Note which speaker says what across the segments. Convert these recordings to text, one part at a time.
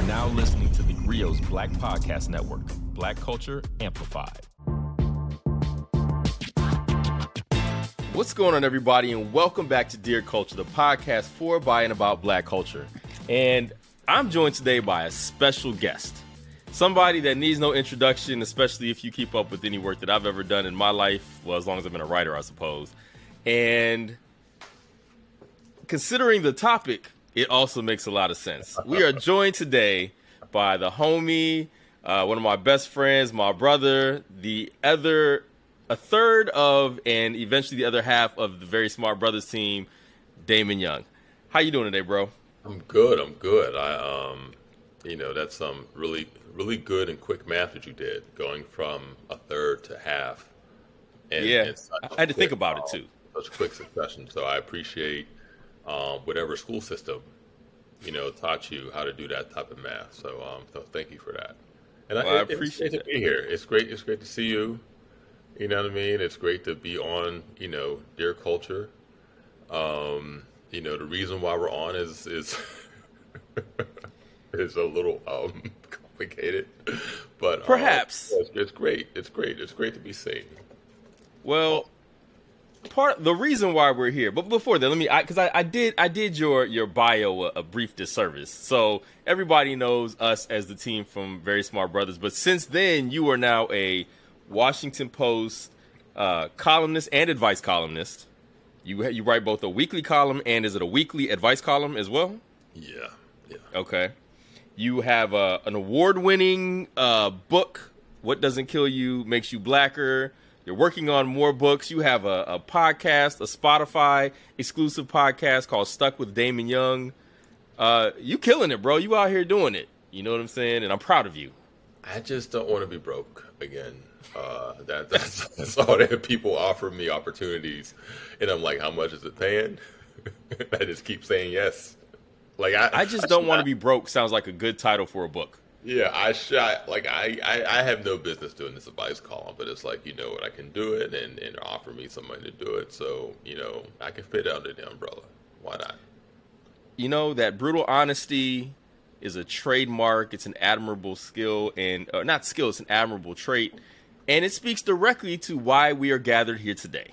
Speaker 1: are now listening to the Grio's Black Podcast Network, Black Culture Amplified.
Speaker 2: What's going on, everybody, and welcome back to Dear Culture, the podcast for, by, and about black culture. And I'm joined today by a special guest. Somebody that needs no introduction, especially if you keep up with any work that I've ever done in my life. Well, as long as I've been a writer, I suppose. And considering the topic, it also makes a lot of sense. We are joined today by the homie, uh, one of my best friends, my brother, the other, a third of, and eventually the other half of the Very Smart Brothas team, Damon Young. How you doing today, bro?
Speaker 3: I'm good. I'm good. I um, you know, that's some really, really good and quick math that you did, going from a third to half.
Speaker 2: And, yeah, and I had to think about it too.
Speaker 3: Such quick succession. So I appreciate um, whatever school system, you know, taught you how to do that type of math. So, um, so thank you for that. And well, I, I, appreciate it. to be here. It's great. It's great to see you. You know what I mean? It's great to be on, you know, Dear Culture. Um, you know, the reason why we're on is is is a little um, complicated, but
Speaker 2: perhaps
Speaker 3: um, it's, it's, great. It's great. It's great to be seen.
Speaker 2: Well, part the reason why we're here, but before that, let me because I, I, I, did I did your your bio a, a, brief disservice. So everybody knows us as the team from Very Smart Brothas, but since then you are now a Washington Post uh, columnist and advice columnist. You you write both a weekly column and is it a weekly advice column as well?
Speaker 3: Yeah, yeah.
Speaker 2: Okay. You have a, an award-winning uh, book. What doesn't kill you makes you blacker. You're working on more books. You have a, a podcast, a Spotify exclusive podcast called Stuck with Damon Young. Uh, you killing it, bro. You out here doing it. You know what I'm saying? And I'm proud of you.
Speaker 3: I just don't want to be broke again. Uh, that, that's, that's all that people offer me opportunities, and I'm like, how much is it paying? I just keep saying yes.
Speaker 2: Like I, I just I don't want to be broke. Sounds like a good title for a book.
Speaker 3: Yeah, I shot like I, I, I have no business doing this advice column, but it's like you know what I can do it and and offer me some money to do it, so you know I can fit under the umbrella. Why not?
Speaker 2: You know that brutal honesty is a trademark. It's an admirable skill and uh, not skill. It's an admirable trait, and it speaks directly to why we are gathered here today.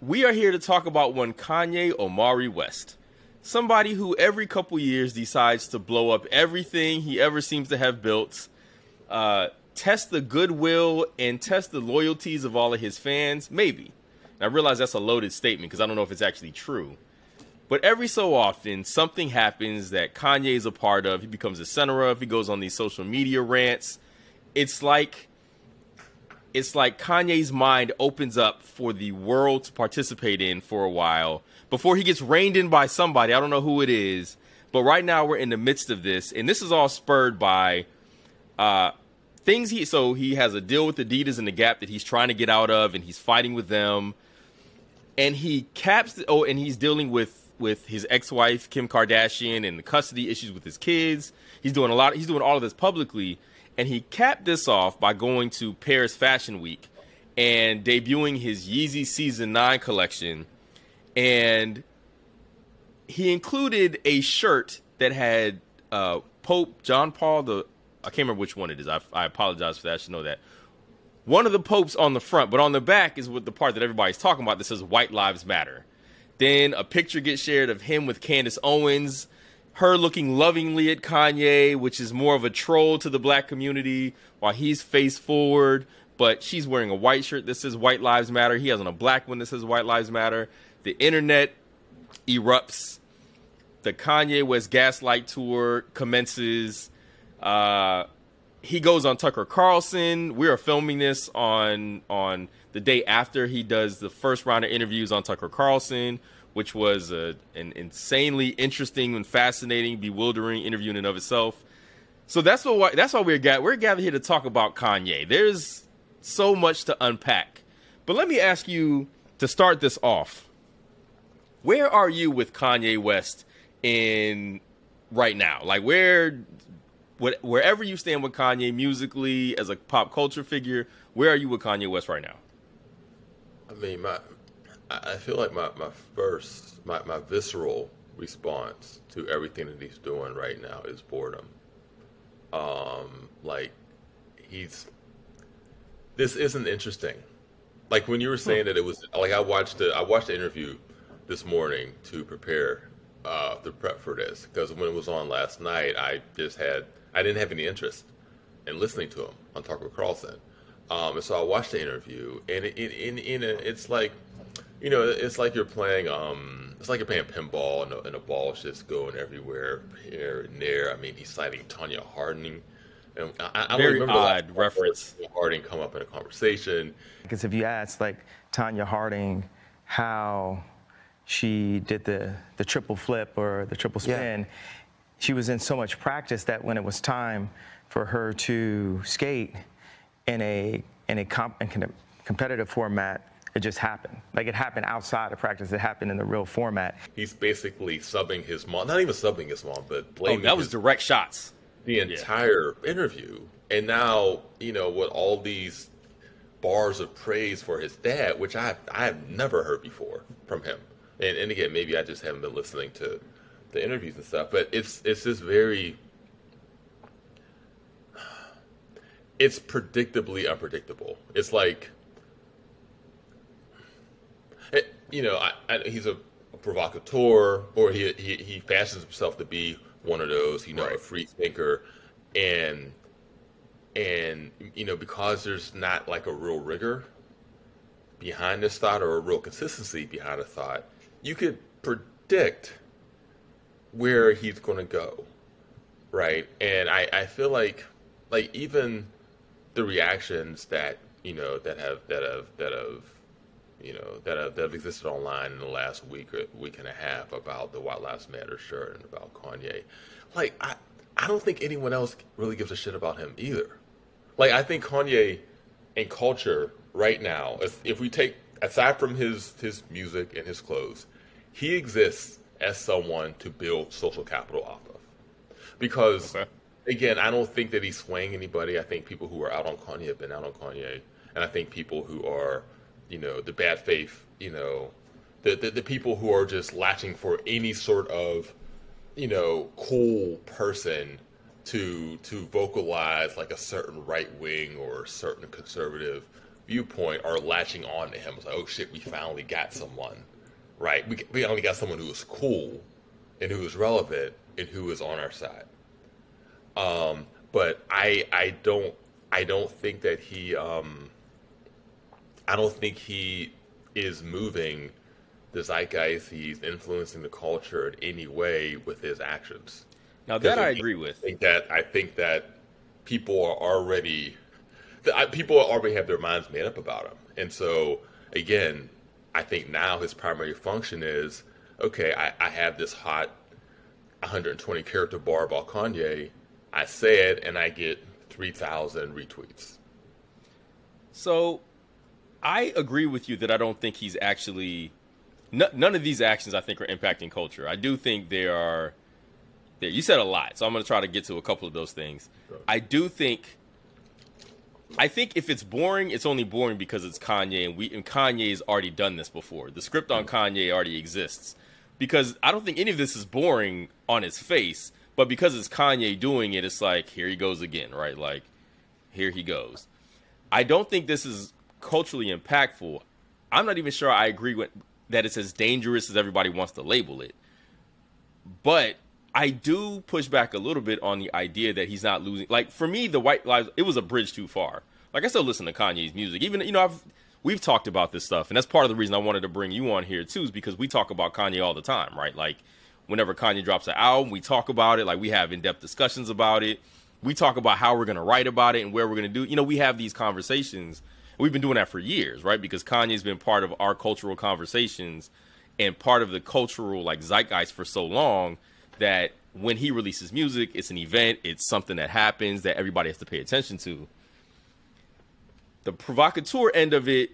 Speaker 2: We are here to talk about one Kanye Omari West somebody who every couple years decides to blow up everything he ever seems to have built, uh, test the goodwill and test the loyalties of all of his fans. Maybe. And I realize that's a loaded statement because I don't know if it's actually true. But every so often, something happens that Kanye is a part of. He becomes the center of. He goes on these social media rants. It's like it's like Kanye's mind opens up for the world to participate in for a while before he gets reined in by somebody. I don't know who it is, but right now we're in the midst of this, and this is all spurred by uh, things he. So he has a deal with Adidas and the Gap that he's trying to get out of, and he's fighting with them, and he caps. Oh, and he's dealing with with his ex-wife Kim Kardashian and the custody issues with his kids. He's doing a lot. He's doing all of this publicly, and he capped this off by going to Paris Fashion Week and debuting his Yeezy Season Nine collection and he included a shirt that had uh, Pope John Paul the I can't remember which one it is. I, I apologize for that. I should know that. One of the popes on the front, but on the back is with the part that everybody's talking about that says "White Lives Matter." Then a picture gets shared of him with Candace Owens, her looking lovingly at Kanye, which is more of a troll to the black community, while he's face forward. But she's wearing a white shirt that says "White Lives Matter." He has on a black one that says "White Lives Matter." The internet erupts. The Kanye West Gaslight Tour commences. Uh, he goes on Tucker Carlson. We are filming this on on the day after he does the first round of interviews on Tucker Carlson, which was a, an insanely interesting and fascinating, bewildering interview in and of itself. So that's what that's why we're. We're gathered here to talk about Kanye. There's so much to unpack, but let me ask you to start this off where are you with Kanye West in right now? Like where what, wherever you stand with Kanye musically as a pop culture figure, where are you with Kanye West right now?
Speaker 3: I mean, my I feel like my, my first my, my visceral response to everything that he's doing right now is boredom. Um, like he's this isn't interesting. Like when you were saying that it was like I watched the I watched the interview this morning to prepare uh, the prep for this because when it was on last night, I just had I didn't have any interest in listening to him on Tucker Carlson, um, and so I watched the interview, and it, it, in in a, it's like you know it's like you're playing um it's like you're playing pinball and, and the ball's just going everywhere here and there. I mean, he's citing Tonya Harding and I, I
Speaker 2: Very don't remember odd reference.
Speaker 3: Harding come up in a conversation.
Speaker 4: Because if you ask like Tonya Harding how she did the, the triple flip or the triple spin, yeah. she was in so much practice that when it was time for her to skate in a in a, comp, in competitive format, it just happened. Like it happened outside of practice. It happened in the real format.
Speaker 3: He's basically subbing his mom, not even subbing his mom, but blaming.
Speaker 2: Oh, that was
Speaker 3: his,
Speaker 2: direct shots
Speaker 3: the entire yeah. interview. And now, you know, with all these bars of praise for his dad, which I I have never heard before from him. And, and again, maybe I just haven't been listening to the interviews and stuff, but it's it's just very it's predictably unpredictable. It's like it, you know, I, I, he's a, a, provocateur, or he, he he fashions himself to be one of those, you know, right. a free thinker, and and you know because there's not like a real rigor behind this thought or a real consistency behind a thought, you could predict where he's going to go, right? And I I feel like like even the reactions that you know that have that have that have you know that have, that have existed online in the last week or week and a half about the White Lives Matter shirt and about Kanye. Like I, I don't think anyone else really gives a shit about him either. Like I think Kanye and culture right now, if, if we take aside from his his music and his clothes, he exists as someone to build social capital off of. Because okay. again, I don't think that he's swaying anybody. I think people who are out on Kanye have been out on Kanye, and I think people who are you know, the bad faith, you know, the, the, the people who are just latching for any sort of, you know, cool person to to vocalize like a certain right wing or a certain conservative viewpoint are latching on to him. It's like, oh shit, we finally got someone, right? We we only got someone who is cool and who is relevant and who is on our side. Um, but I I don't I don't think that he um I don't think he is moving the zeitgeist. He's influencing the culture in any way with his actions.
Speaker 2: Now that I agree with.
Speaker 3: I think that I think that people are already people already have their minds made up about him, and so again, I think now his primary function is okay. I, I have this hot 120 character bar about Kanye. I say it, and I get 3,000 retweets.
Speaker 2: So I agree with you that I don't think he's actually. N- none of these actions I think are impacting culture. I do think they are. There, you said a lot, so I'm going to try to get to a couple of those things. Sure. I do think. I think if it's boring, it's only boring because it's Kanye, and we and Kanye's already done this before. The script on Kanye already exists, because I don't think any of this is boring on his face, but because it's Kanye doing it, it's like here he goes again, right? Like here he goes. I don't think this is culturally impactful, I'm not even sure I agree with that it's as dangerous as everybody wants to label it. But I do push back a little bit on the idea that he's not losing. Like for me, the White Lives, it was a bridge too far. Like I still listen to Kanye's music, even you know I've we've talked about this stuff, and that's part of the reason I wanted to bring you on here too, is because we talk about Kanye all the time, right? Like whenever Kanye drops an album, we talk about it. Like we have in depth discussions about it. We talk about how we're gonna write about it and where we're gonna do. You know, we have these conversations We've been doing that for years, right? Because Kanye's been part of our cultural conversations and part of the cultural like zeitgeist for so long that when he releases music, it's an event, it's something that happens that everybody has to pay attention to. The provocateur end of it,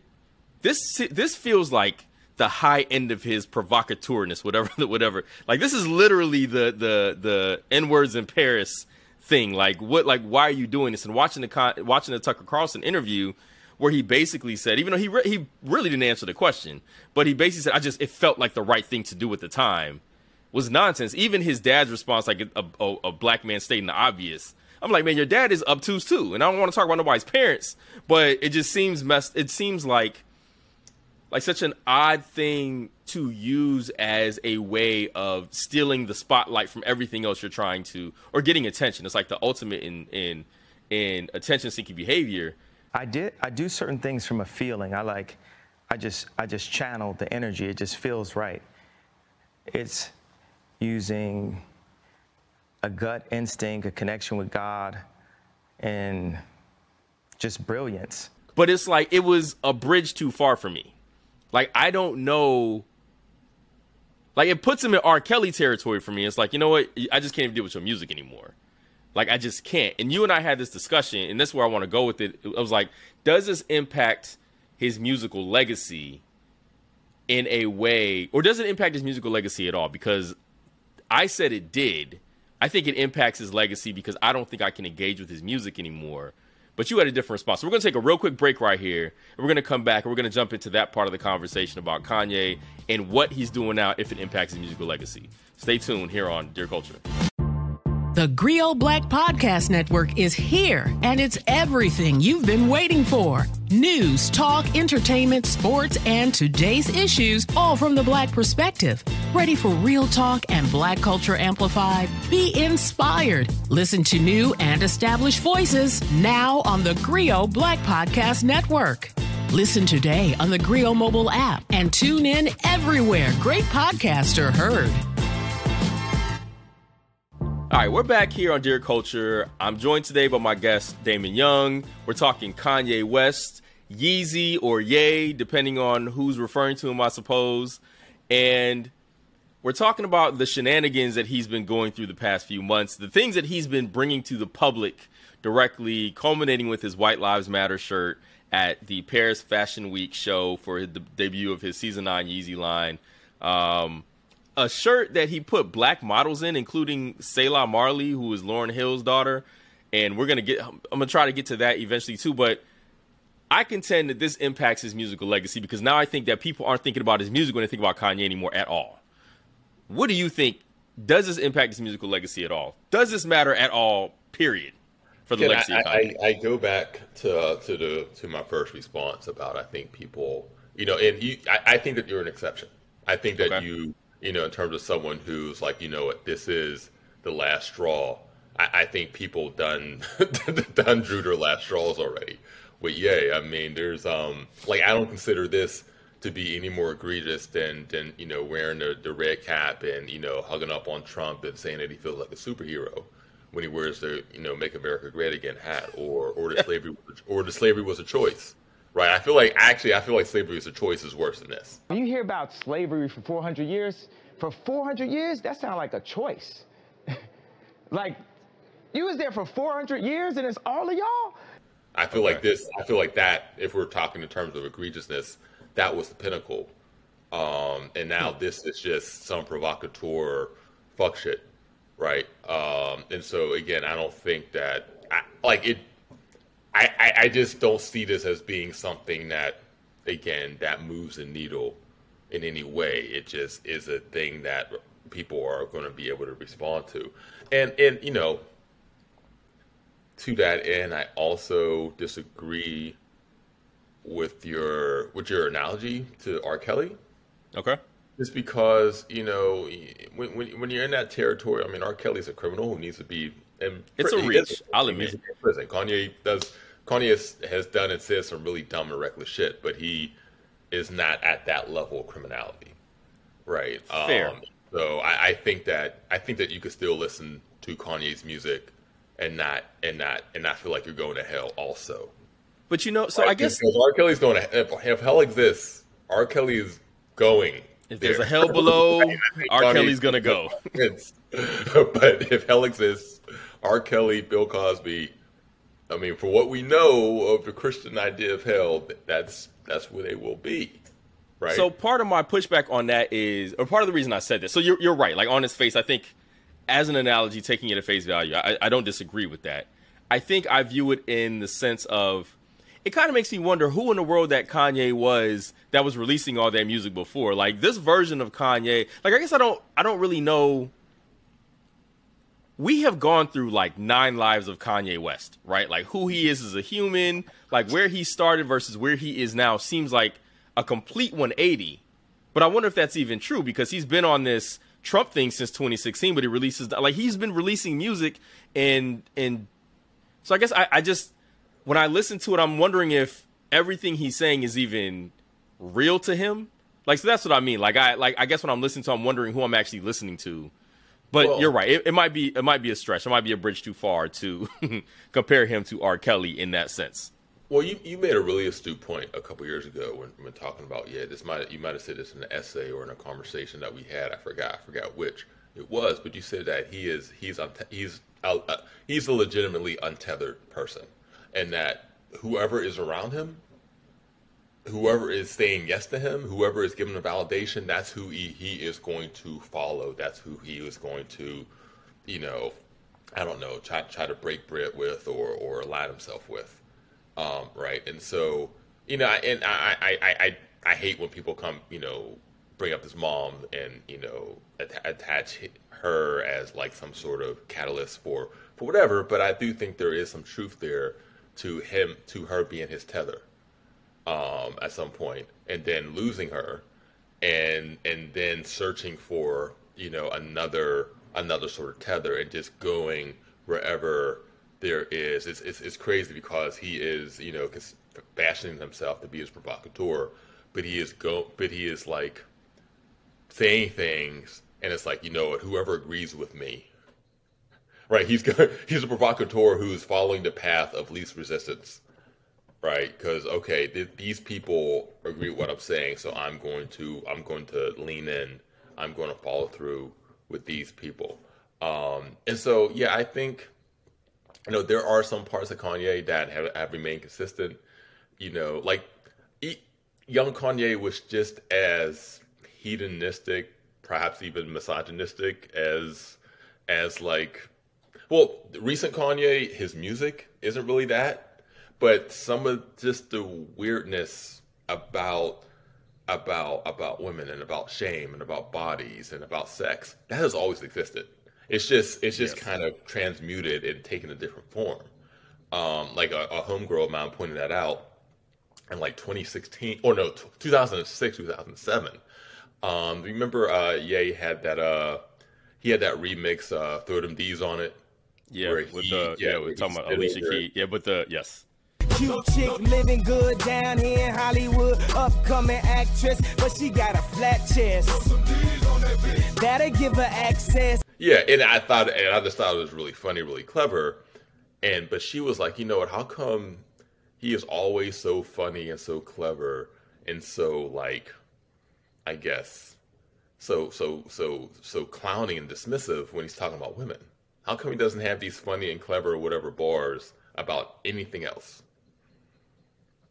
Speaker 2: this this feels like the high end of his provocateurness, whatever, whatever. Like this is literally the the the n words in Paris thing. Like what? Like why are you doing this? And watching the watching the Tucker Carlson interview, where he basically said, even though he re- he really didn't answer the question, but he basically said, "I just it felt like the right thing to do at the time." Was nonsense. Even his dad's response, like a, a, a black man stating the obvious. I'm like, man, your dad is obtuse too, and I don't want to talk about nobody's parents, but it just seems messed. It seems like like such an odd thing to use as a way of stealing the spotlight from everything else you're trying to or getting attention. It's like the ultimate in in in attention seeking behavior.
Speaker 4: I did I do certain things from a feeling. I like I just I just channel the energy. It just feels right. It's using a gut instinct, a connection with God, and just brilliance.
Speaker 2: But it's like it was a bridge too far for me. Like I don't know. Like it puts him in R. Kelly territory for me. It's like you know what? I just can't even deal with your music anymore. Like I just can't. And you and I had this discussion, and that's where I want to go with it. I was like, does this impact his musical legacy in a way, or does it impact his musical legacy at all? Because I said it did. I think it impacts his legacy because I don't think I can engage with his music anymore but you had a different response. So we're going to take a real quick break right here. And we're going to come back and we're going to jump into that part of the conversation about Kanye and what he's doing now if it impacts his musical legacy. Stay tuned here on Dear Culture.
Speaker 5: The Grio Black Podcast Network is here, and it's everything you've been waiting for news, talk, entertainment, sports, and today's issues, all from the Black perspective. Ready for real talk and Black culture amplified? Be inspired. Listen to new and established voices now on the Grio Black Podcast Network. Listen today on the Grio mobile app and tune in everywhere great podcasts are heard.
Speaker 2: All right, we're back here on Dear Culture. I'm joined today by my guest, Damon Young. We're talking Kanye West, Yeezy or Ye, depending on who's referring to him, I suppose. And we're talking about the shenanigans that he's been going through the past few months, the things that he's been bringing to the public directly, culminating with his White Lives Matter shirt at the Paris Fashion Week show for the debut of his season nine Yeezy line. Um, a shirt that he put black models in, including Selah Marley, who is Lauryn Hill's daughter. And we're gonna get. I'm gonna try to get to that eventually too. But I contend that this impacts his musical legacy because now I think that people aren't thinking about his music when they think about Kanye anymore at all. What do you think? Does this impact his musical legacy at all? Does this matter at all? Period.
Speaker 3: For the Can legacy I, of Kanye. I, I, go back to uh, to the to my first response about I think people, you know, and you, I, I think that you're an exception. I think that okay. you you know, in terms of someone who's like, you know what, this is the last straw. I, I think people done done drew their last straws already. But yeah, I mean, there's um like I don't consider this to be any more egregious than than you know wearing the, the red cap and you know hugging up on Trump and saying that he feels like a superhero when he wears the you know "Make America Great Again" hat or or the slavery or the slavery was a choice. Right. I feel like actually, I feel like slavery as a choice is worse than this.
Speaker 6: When you hear about slavery for 400 years, for 400 years, that sounds like a choice. like, you was there for 400 years and it's all of y'all?
Speaker 3: I feel okay. like this, I feel like that, if we're talking in terms of egregiousness, that was the pinnacle. Um, and now hmm. this is just some provocateur fuck shit, right? Um, and so again, I don't think that, I, like it, I, I, I just don't see this as being something that, again, that moves the needle in any way. It just is a thing that people are going to be able to respond to. And and you know, to that end, I also disagree with your with your analogy to R. Kelly.
Speaker 2: Okay.
Speaker 3: Just because you know when, when when you're in that territory, I mean, R. Kelly's a criminal who needs to be in.
Speaker 2: It's a reach. I'll admit.
Speaker 3: Prison. Kanye does. Kanye has, has done and said some really dumb and reckless shit, but he is not at that level of criminality, right?
Speaker 2: Fair. Um,
Speaker 3: so I, I, think that I think that you could still listen to Kanye's music and not and not and not feel like you're going to hell. Also,
Speaker 2: but you know, so right? I guess
Speaker 3: because R. Kelly's going to if, if hell exists, R. Kelly is going.
Speaker 2: If there's a hell below, R. Kelly's gonna go.
Speaker 3: but if hell exists, R. Kelly, Bill Cosby, I mean, for what we know of the Christian idea of hell, that's that's where they will be. Right.
Speaker 2: So part of my pushback on that is, or part of the reason I said this. So you're you're right. Like on its face, I think as an analogy, taking it at face value, I, I don't disagree with that. I think I view it in the sense of it kind of makes me wonder who in the world that Kanye was that was releasing all that music before. Like this version of Kanye, like I guess I don't I don't really know. We have gone through like nine lives of Kanye West, right? Like who he is as a human, like where he started versus where he is now seems like a complete 180. But I wonder if that's even true because he's been on this Trump thing since 2016, but he releases like he's been releasing music and and so I guess I, I just when I listen to it, I'm wondering if everything he's saying is even real to him. Like, so that's what I mean. Like, I like I guess when I'm listening to, I'm wondering who I'm actually listening to. But well, you're right. It, it, might be it might be a stretch. It might be a bridge too far to compare him to R. Kelly in that sense.
Speaker 3: Well, you, you made a really astute point a couple years ago when, when talking about yeah, this might you might have said this in an essay or in a conversation that we had. I forgot I forgot which it was, but you said that he is he's he's uh, he's a legitimately untethered person and that whoever is around him, whoever is saying yes to him, whoever is giving him validation, that's who he, he is going to follow. That's who he is going to, you know, I don't know, try try to break bread with or or align himself with, um, right? And so, you know, and I I I I, I hate when people come, you know, bring up his mom and you know attach her as like some sort of catalyst for for whatever. But I do think there is some truth there to him to her being his tether um, at some point, and then losing her, and and then searching for you know another another sort of tether and just going wherever there is. It's it's, it's crazy because he is you know fashioning himself to be his provocateur, but he is go but he is like saying things, and it's like you know what, whoever agrees with me right? He's he's a provocateur who's following the path of least resistance, right? Because okay, th- these people agree with what I'm saying, so I'm going to I'm going to lean in. I'm going to follow through with these people. Um, and so yeah, I think you know there are some parts of Kanye that have, have remained consistent. You know, like young Kanye was just as hedonistic, perhaps even misogynistic as as like well, recent Kanye, his music isn't really that, but some of just the weirdness about about about women and about shame and about bodies and about sex that has always existed. It's just it's just yes. kind of transmuted and taken a different form. Um, like a, a homegirl of mine pointed that out in like 2016 or no 2006 2007. Um, remember uh, Ye had that uh, he had that remix uh, throw them D's on it
Speaker 2: yeah, with he, the yeah, yeah we're talking about Alicia Keys. Yeah, but the yes.
Speaker 7: Cute chick living good down here in Hollywood, upcoming actress, but she got a flat chest. That'll give her access.
Speaker 3: Yeah, and I thought, and I just thought it was really funny, really clever. And but she was like, you know what? How come he is always so funny and so clever and so like, I guess, so so so so clowning and dismissive when he's talking about women? How come he doesn't have these funny and clever whatever bars about anything else?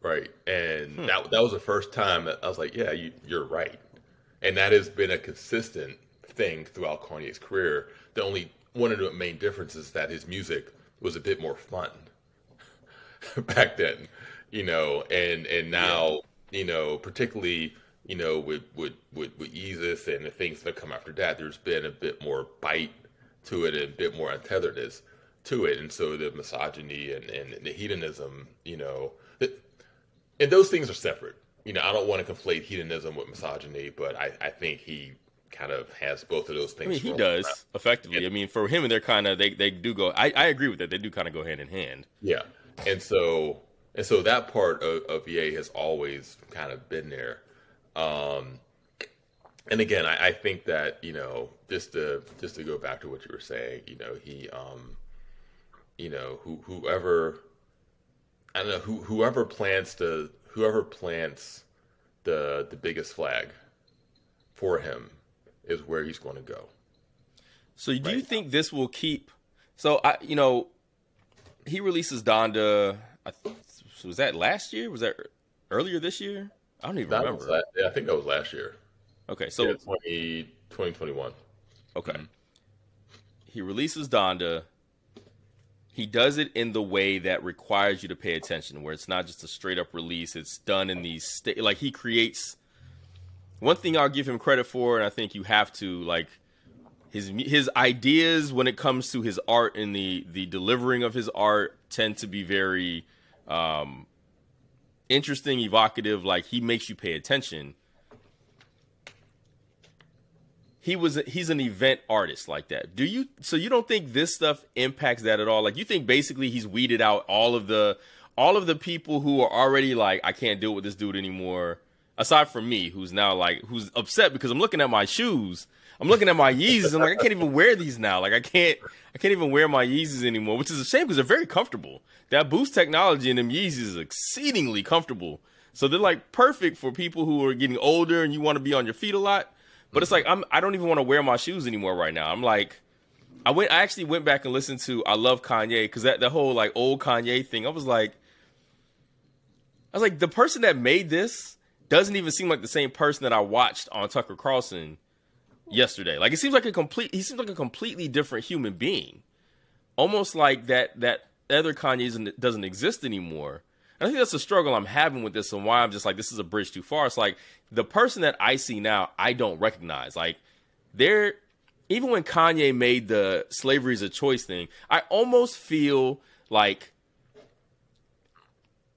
Speaker 3: Right, and hmm. that that was the first time that I was like, yeah, you, you're right, and that has been a consistent thing throughout Kanye's career. The only one of the main differences is that his music was a bit more fun back then, you know, and and now yeah. you know, particularly you know with with with, with Yeezus and the things that come after that, there's been a bit more bite to it and a bit more untetheredness to it. And so the misogyny and, and the hedonism, you know, and those things are separate. You know, I don't want to conflate hedonism with misogyny, but I, I think he kind of has both of those things. I
Speaker 2: mean, he does effectively. And, I mean, for him, they're kind of they they do go. I, I agree with that. They do kind of go hand in hand.
Speaker 3: Yeah, and so and so that part of, of Ye has always kind of been there. Um, and again, I, I, think that you know, just to just to go back to what you were saying, you know, he, um, you know, who whoever, I don't know, who whoever plants the whoever plants the the biggest flag for him is where he's going to go.
Speaker 2: So, do right you think this will keep? So, I, you know, he releases Donda. I, was that last year? Was that earlier this year? I don't even that remember.
Speaker 3: Last, yeah, I think that was last year.
Speaker 2: Okay, so
Speaker 3: yeah, 20, 2021.
Speaker 2: Okay. Mm-hmm. He releases Donda. He does it in the way that requires you to pay attention, where it's not just a straight up release. It's done in these sta- like he creates. One thing I'll give him credit for, and I think you have to like his his ideas when it comes to his art and the the delivering of his art tend to be very um, interesting, evocative. Like he makes you pay attention he was he's an event artist like that. Do you so you don't think this stuff impacts that at all? Like you think basically he's weeded out all of the all of the people who are already like I can't deal with this dude anymore. Aside from me, who's now like who's upset because I'm looking at my shoes. I'm looking at my Yeezys I'm like I can't even wear these now. Like I can't I can't even wear my Yeezys anymore, which is a shame because they're very comfortable. That boost technology in them Yeezys is exceedingly comfortable. So they're like perfect for people who are getting older and you want to be on your feet a lot. But it's like I'm I don't even want to wear my shoes anymore right now. I'm like I went I actually went back and listened to I love Kanye because that the whole like old Kanye thing. I was like I was like the person that made this doesn't even seem like the same person that I watched on Tucker Carlson yesterday. Like it seems like a complete he seems like a completely different human being. Almost like that that other Kanye doesn't exist anymore. I think that's the struggle I'm having with this and why I'm just like, this is a bridge too far. It's like the person that I see now, I don't recognize. Like, they're, even when Kanye made the slavery is a choice thing, I almost feel like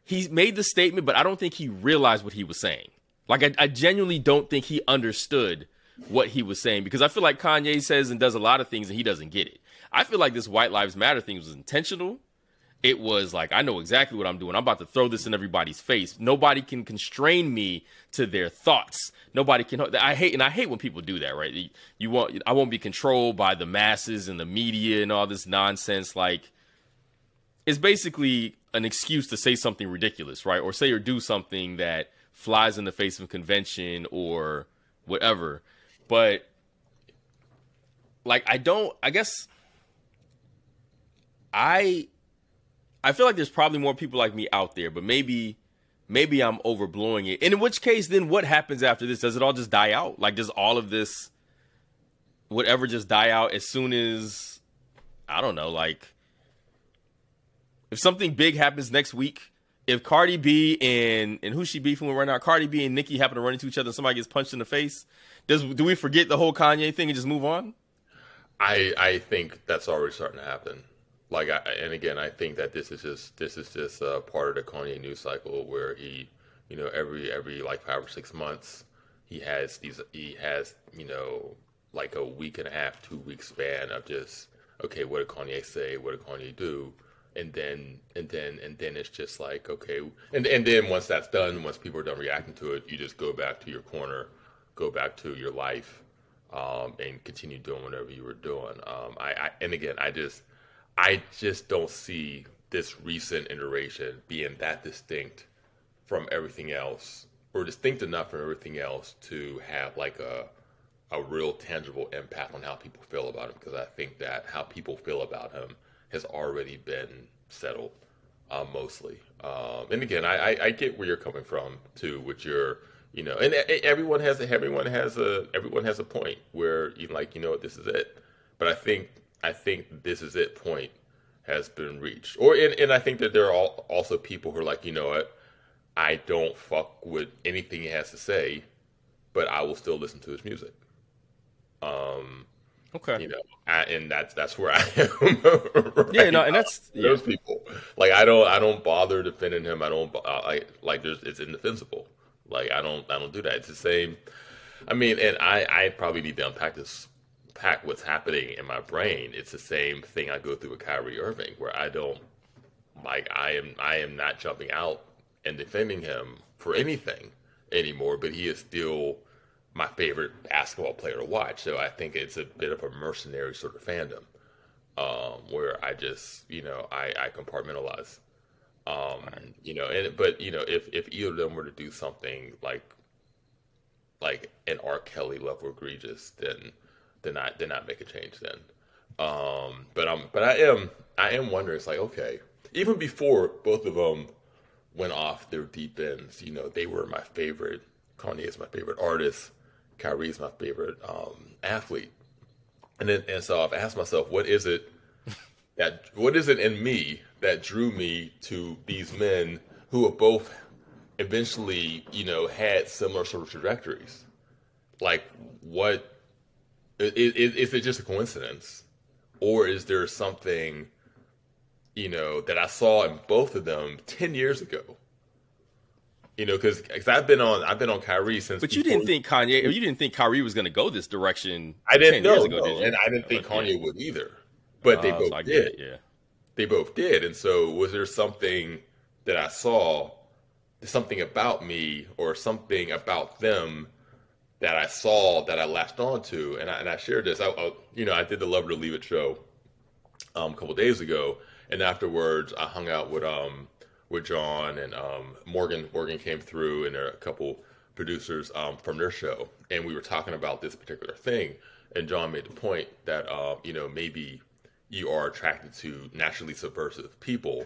Speaker 2: he made the statement, but I don't think he realized what he was saying. Like, I, I genuinely don't think he understood what he was saying because I feel like Kanye says and does a lot of things and he doesn't get it. I feel like this White Lives Matter thing was intentional it was like I know exactly what I'm doing. I'm about to throw this in everybody's face. Nobody can constrain me to their thoughts. Nobody can. I hate and I hate when people do that. Right? You want I won't be controlled by the masses and the media and all this nonsense. Like it's basically an excuse to say something ridiculous, right? Or say or do something that flies in the face of convention or whatever. But like I don't. I guess I I feel like there's probably more people like me out there, but maybe maybe I'm overblowing it. And in which case, then what happens after this? Does it all just die out? Like, does all of this, whatever, just die out as soon as, I don't know, like, if something big happens next week, if Cardi B and and who's she beefing with right now, Cardi B and Nicki happen to run into each other and somebody gets punched in the face, does do we forget the whole Kanye thing and just move on?
Speaker 3: I I think that's already starting to happen like I, and again i think that this is just this is just uh, part of the kanye news cycle where he you know every every like five or six months he has these he has you know like a week and a half two week span of just okay what did kanye say? What did kanye do? And then and then and then it's just like okay and and then once that's done once people are done reacting to it you just go back to your corner go back to your life um, and continue doing whatever you were doing. Um, I, I and again i just I just don't see this recent iteration being that distinct from everything else, or distinct enough from everything else to have like a a real tangible impact on how people feel about him. Because I think that how people feel about him has already been settled uh, mostly. Um, and again, I, I, I, get where you're coming from too, with your you know, and everyone has a everyone has a everyone has a point where you like you know what this is it. But I think I think this is it point has been reached. Or and, and I think that there are all, also people who are like, you know what, I don't fuck with anything he has to say, but I will still listen to his music. Um,
Speaker 2: okay,
Speaker 3: you know, I, and that's that's where I am.
Speaker 2: right yeah, no, and that's
Speaker 3: yeah. those people. Like I don't I don't bother defending him. I don't I like there's it's indefensible. Like I don't I don't do that. It's the same. I mean, and I I probably need to unpack this unpack what's happening in my brain, it's the same thing I go through with Kyrie Irving, where I don't like I am I am not jumping out and defending him for anything anymore, but he is still my favorite basketball player to watch. So I think it's a bit of a mercenary sort of fandom, um, where I just you know I, I compartmentalize. Um, you know, and but you know, if if either of them were to do something like like an R. Kelly level egregious, then then not then I make a change then. Um, but I'm but I am I am wondering. It's like okay, even before both of them went off their deep ends, you know, they were my favorite. Kanye is my favorite artist. Kyrie is my favorite um, athlete. And then and so I've asked myself, what is it that what is it in me that drew me to these men who have both eventually, you know, had similar sort of trajectories? Like, what is, is it just a coincidence, or is there something, you know, that I saw in both of them ten years ago? You know, because I've been on I've been on Kyrie since.
Speaker 2: But you didn't think Kanye, you didn't think Kyrie was going to go this direction.
Speaker 3: I didn't know, ago, no. did and I didn't think. Kanye would either. But uh, they both so did. It, yeah, they both did. And so, was there something that I saw, something about me, or something about them that I saw that I latched onto? And I, and I shared this. I, I, you know, I did the Lovett or Leave It show um, a couple days ago, and afterwards, I hung out with um with Jon and um, Morgan. Morgan came through, and there are a couple producers um, from their show, and we were talking about this particular thing. And Jon made the point that uh, you know maybe you are attracted to naturally subversive people,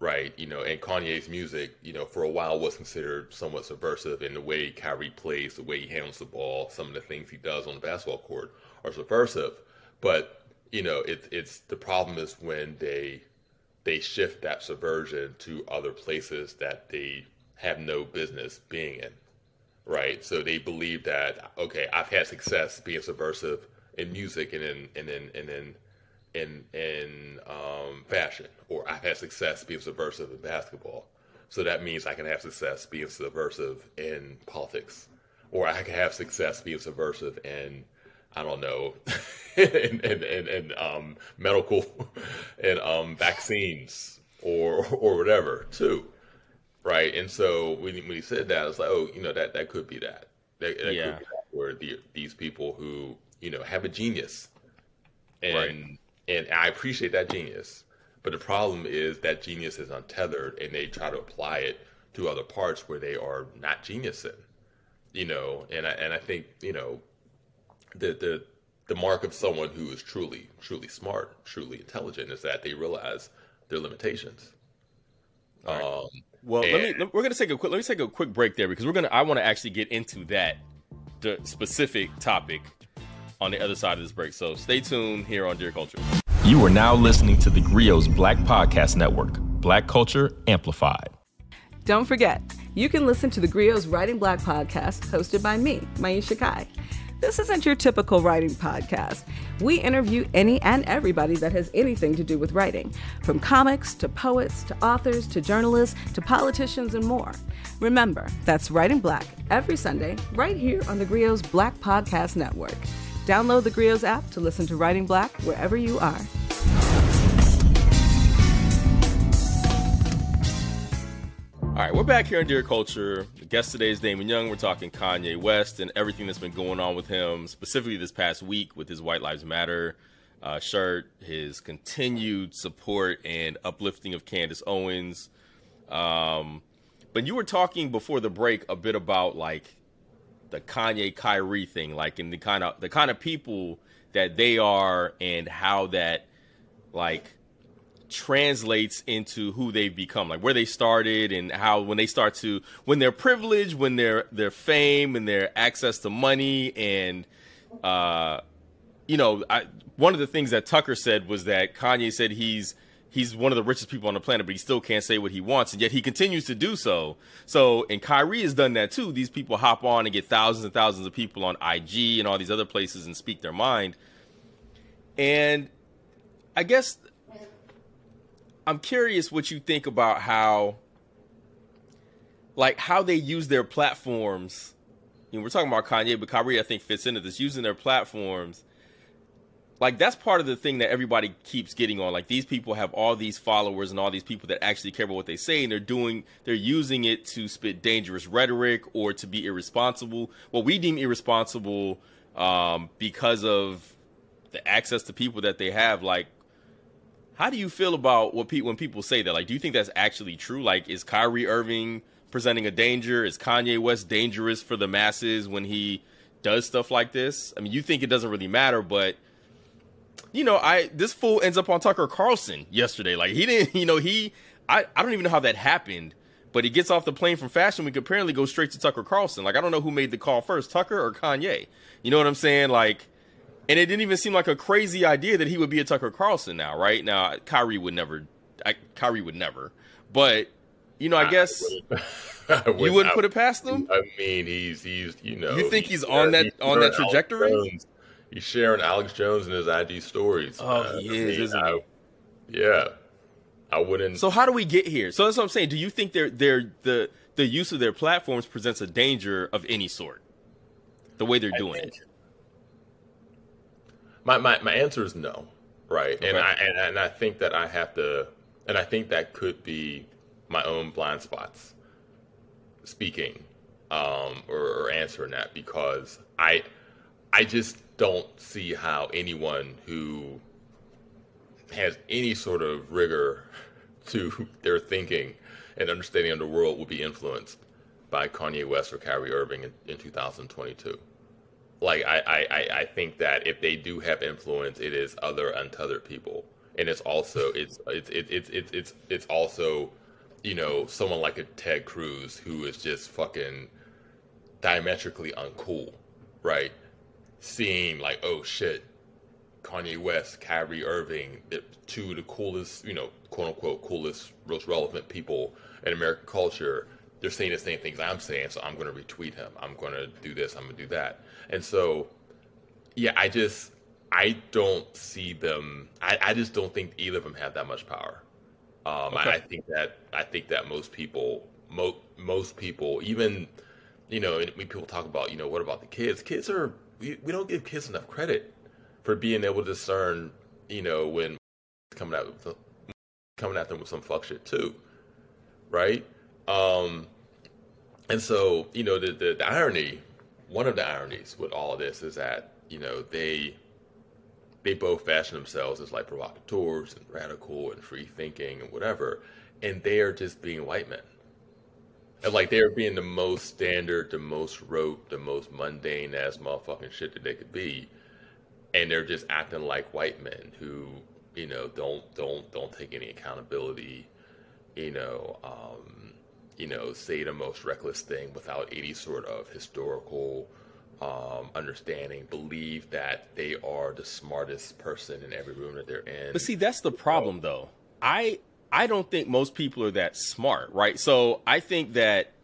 Speaker 3: right? You know, and Kanye's music, you know, for a while was considered somewhat subversive in the way Kyrie plays, the way he handles the ball, some of the things he does on the basketball court are subversive. But you know, it's it's the problem is when they they shift that subversion to other places that they have no business being in, right? So they believe that okay, I've had success being subversive in music and in and in and in in in um, fashion, or I've had success being subversive in basketball. So that means I can have success being subversive in politics, or I can have success being subversive in I don't know, and, and, and, and um, medical and um, vaccines or or whatever too, right? And so when, when he said that, I was like, oh, you know, that that could be that. That, that yeah. could be that where the, these people who you know have a genius, and right. And I appreciate that genius, but the problem is that genius is untethered, and they try to apply it to other parts where they are not genius in, you know. And I and I think you know the the the mark of someone who is truly truly smart, truly intelligent, is that they realize their limitations.
Speaker 2: Right. Um, well, and, let me. We're gonna take a quick. Let me take a quick break there because we're gonna. I want to actually get into that the specific topic on the other side of this break. So stay tuned here on Dear Culture.
Speaker 1: You are now listening to the Grio's Black Podcast Network. Black Culture Amplified.
Speaker 8: Don't forget, you can listen to the Grio's Writing Black podcast hosted by me, Maiysha Kai. This isn't your typical writing podcast. We interview any and everybody that has anything to do with writing, from comics to poets to authors to journalists to politicians and more. Remember, that's Writing Black every Sunday right here on the Grio's Black Podcast Network. Download the Grio's app to listen to Writing Black wherever you are.
Speaker 2: All right, we're back here in Dear Culture. The guest today is Damon Young. We're talking Kanye West and everything that's been going on with him, specifically this past week with his White Lives Matter uh, shirt, his continued support and uplifting of Candace Owens. Um, but you were talking before the break a bit about like the Kanye Kyrie thing, like in the kind of the kind of people that they are and how that like translates into who they've become, like where they started and how when they start to when their privilege, when their their fame and their access to money and uh you know, I, one of the things that Tucker said was that Kanye said he's he's one of the richest people on the planet, but he still can't say what he wants, and yet he continues to do so. So, and Kyrie has done that too. These people hop on and get thousands and thousands of people on IG and all these other places and speak their mind. And I guess I'm curious what you think about how, like, how they use their platforms. You know, we're talking about Kanye, but Kyrie, I think, fits into this using their platforms. Like, that's part of the thing that everybody keeps getting on. Like, these people have all these followers and all these people that actually care about what they say, and they're doing, they're using it to spit dangerous rhetoric or to be irresponsible. What we deem irresponsible um, because of the access to people that they have. Like, how do you feel about what people when people say that? Like, do you think that's actually true? Like, is Kyrie Irving presenting a danger? Is Kanye West dangerous for the masses when he does stuff like this? I mean, you think it doesn't really matter, but you know, I this fool ends up on Tucker Carlson yesterday. Like, he didn't, you know, he I I don't even know how that happened. But he gets off the plane from Fashion Week, apparently goes straight to Tucker Carlson. Like, I don't know who made the call first, Tucker or Kanye. You know what I'm saying? Like, and it didn't even seem like a crazy idea that he would be a Tucker Carlson now, right? Now, Kyrie would never, I, Kyrie would never, but you know, I, I guess wouldn't, you wouldn't I, put it past them.
Speaker 3: I mean, he's he's you know,
Speaker 2: you think he's, he's on that he's on that trajectory?
Speaker 3: He's sharing Alex Jones in his IG stories.
Speaker 2: Oh, uh, he is, I mean,
Speaker 3: yeah. I wouldn't.
Speaker 2: So how do we get here? So that's what I'm saying. Do you think they're, they're the the use of their platforms presents a danger of any sort? The way they're doing it.
Speaker 3: My, my my answer is no, right? Okay. And I and, and I think that I have to, and I think that could be my own blind spots speaking um, or, or answering that because I I just don't see how anyone who has any sort of rigor to their thinking and understanding of the world will be influenced by Kanye West or Kyrie Irving in, in 2022. Like I, I, I think that if they do have influence, it is other untethered people, and it's also it's it's it's it's it's it's also you know someone like a Ted Cruz who is just fucking diametrically uncool, right? Seeing like oh shit, Kanye West, Kyrie Irving, two of the coolest, you know, quote unquote, coolest, most relevant people in American culture. They're saying the same things I'm saying, so I'm going to retweet him. I'm going to do this. I'm going to do that. And so, yeah, I just, I don't see them. I, I just don't think either of them have that much power. Um, okay. I, I, think that I think that most people, mo- most people, even you know, when people talk about, you know, what about the kids? Kids are we, we don't give kids enough credit for being able to discern, you know, when coming at coming at them with some fuck shit too, right? Um, and so, you know, the, the, the irony, one of the ironies with all of this is that you know they they both fashion themselves as like provocateurs and radical and free thinking and whatever, and they are just being white men. And like they're being the most standard, the most rote, the most mundane ass motherfucking shit that they could be. And they're just acting like white men who you know don't don't don't take any accountability you know um, you know say the most reckless thing without any sort of historical um, understanding believe that they are the smartest person in every room that they're in.
Speaker 2: But see that's the problem though. I i don't think most people are that smart right so i think that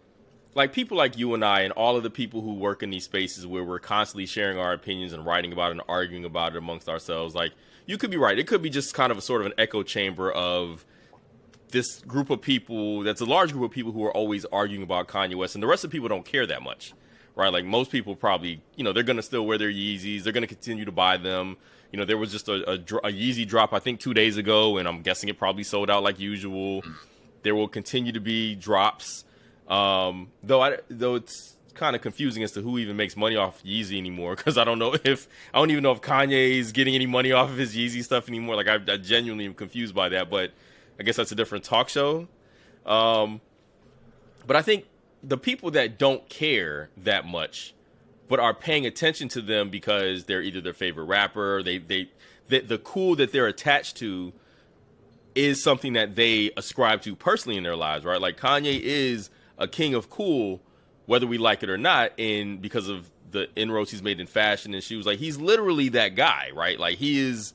Speaker 2: like people like you and I and all of the people who work in these spaces where we're constantly sharing our opinions and writing about it and arguing about it amongst ourselves, like you could be right. It could be just kind of a sort of an echo chamber of this group of people that's a large group of people who are always arguing about Kanye West and the rest of the people don't care that much. Right? Like most people probably, you know, they're to still wear their Yeezys. They're to continue to buy them. You know, there was just a, a, a Yeezy drop, I think, two days ago, and I'm guessing it probably sold out like usual. There will continue to be drops um, though I though it's kind of confusing as to who even makes money off Yeezy anymore because I don't know if I don't even know if Kanye is getting any money off of his Yeezy stuff anymore. Like I, I genuinely am confused by that, but I guess that's a different talk show. Um, but I think the people that don't care that much, but are paying attention to them because they're either their favorite rapper, they they the, the cool that they're attached to is something that they ascribe to personally in their lives, right? Like Kanye is a king of cool, whether we like it or not, and because of the inroads he's made in fashion and shoes. Like he's literally that guy, right? Like he is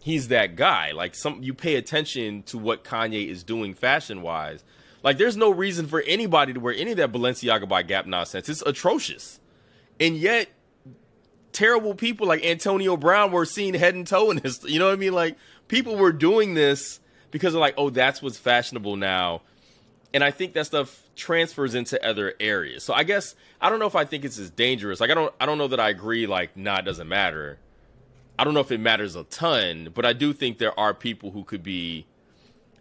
Speaker 2: he's that guy. Like some you pay attention to what Kanye is doing fashion wise. Like there's no reason for anybody to wear any of that Balenciaga by Gap nonsense. It's atrocious. And yet terrible people like Antonio Brown were seen head and toe in this. You know what I mean? Like people were doing this because of like, oh, that's what's fashionable now. And I think that stuff transfers into other areas. So I guess I don't know if I think it's as dangerous. Like I don't I don't know that I agree like nah it doesn't matter. I don't know if it matters a ton, but I do think there are people who could be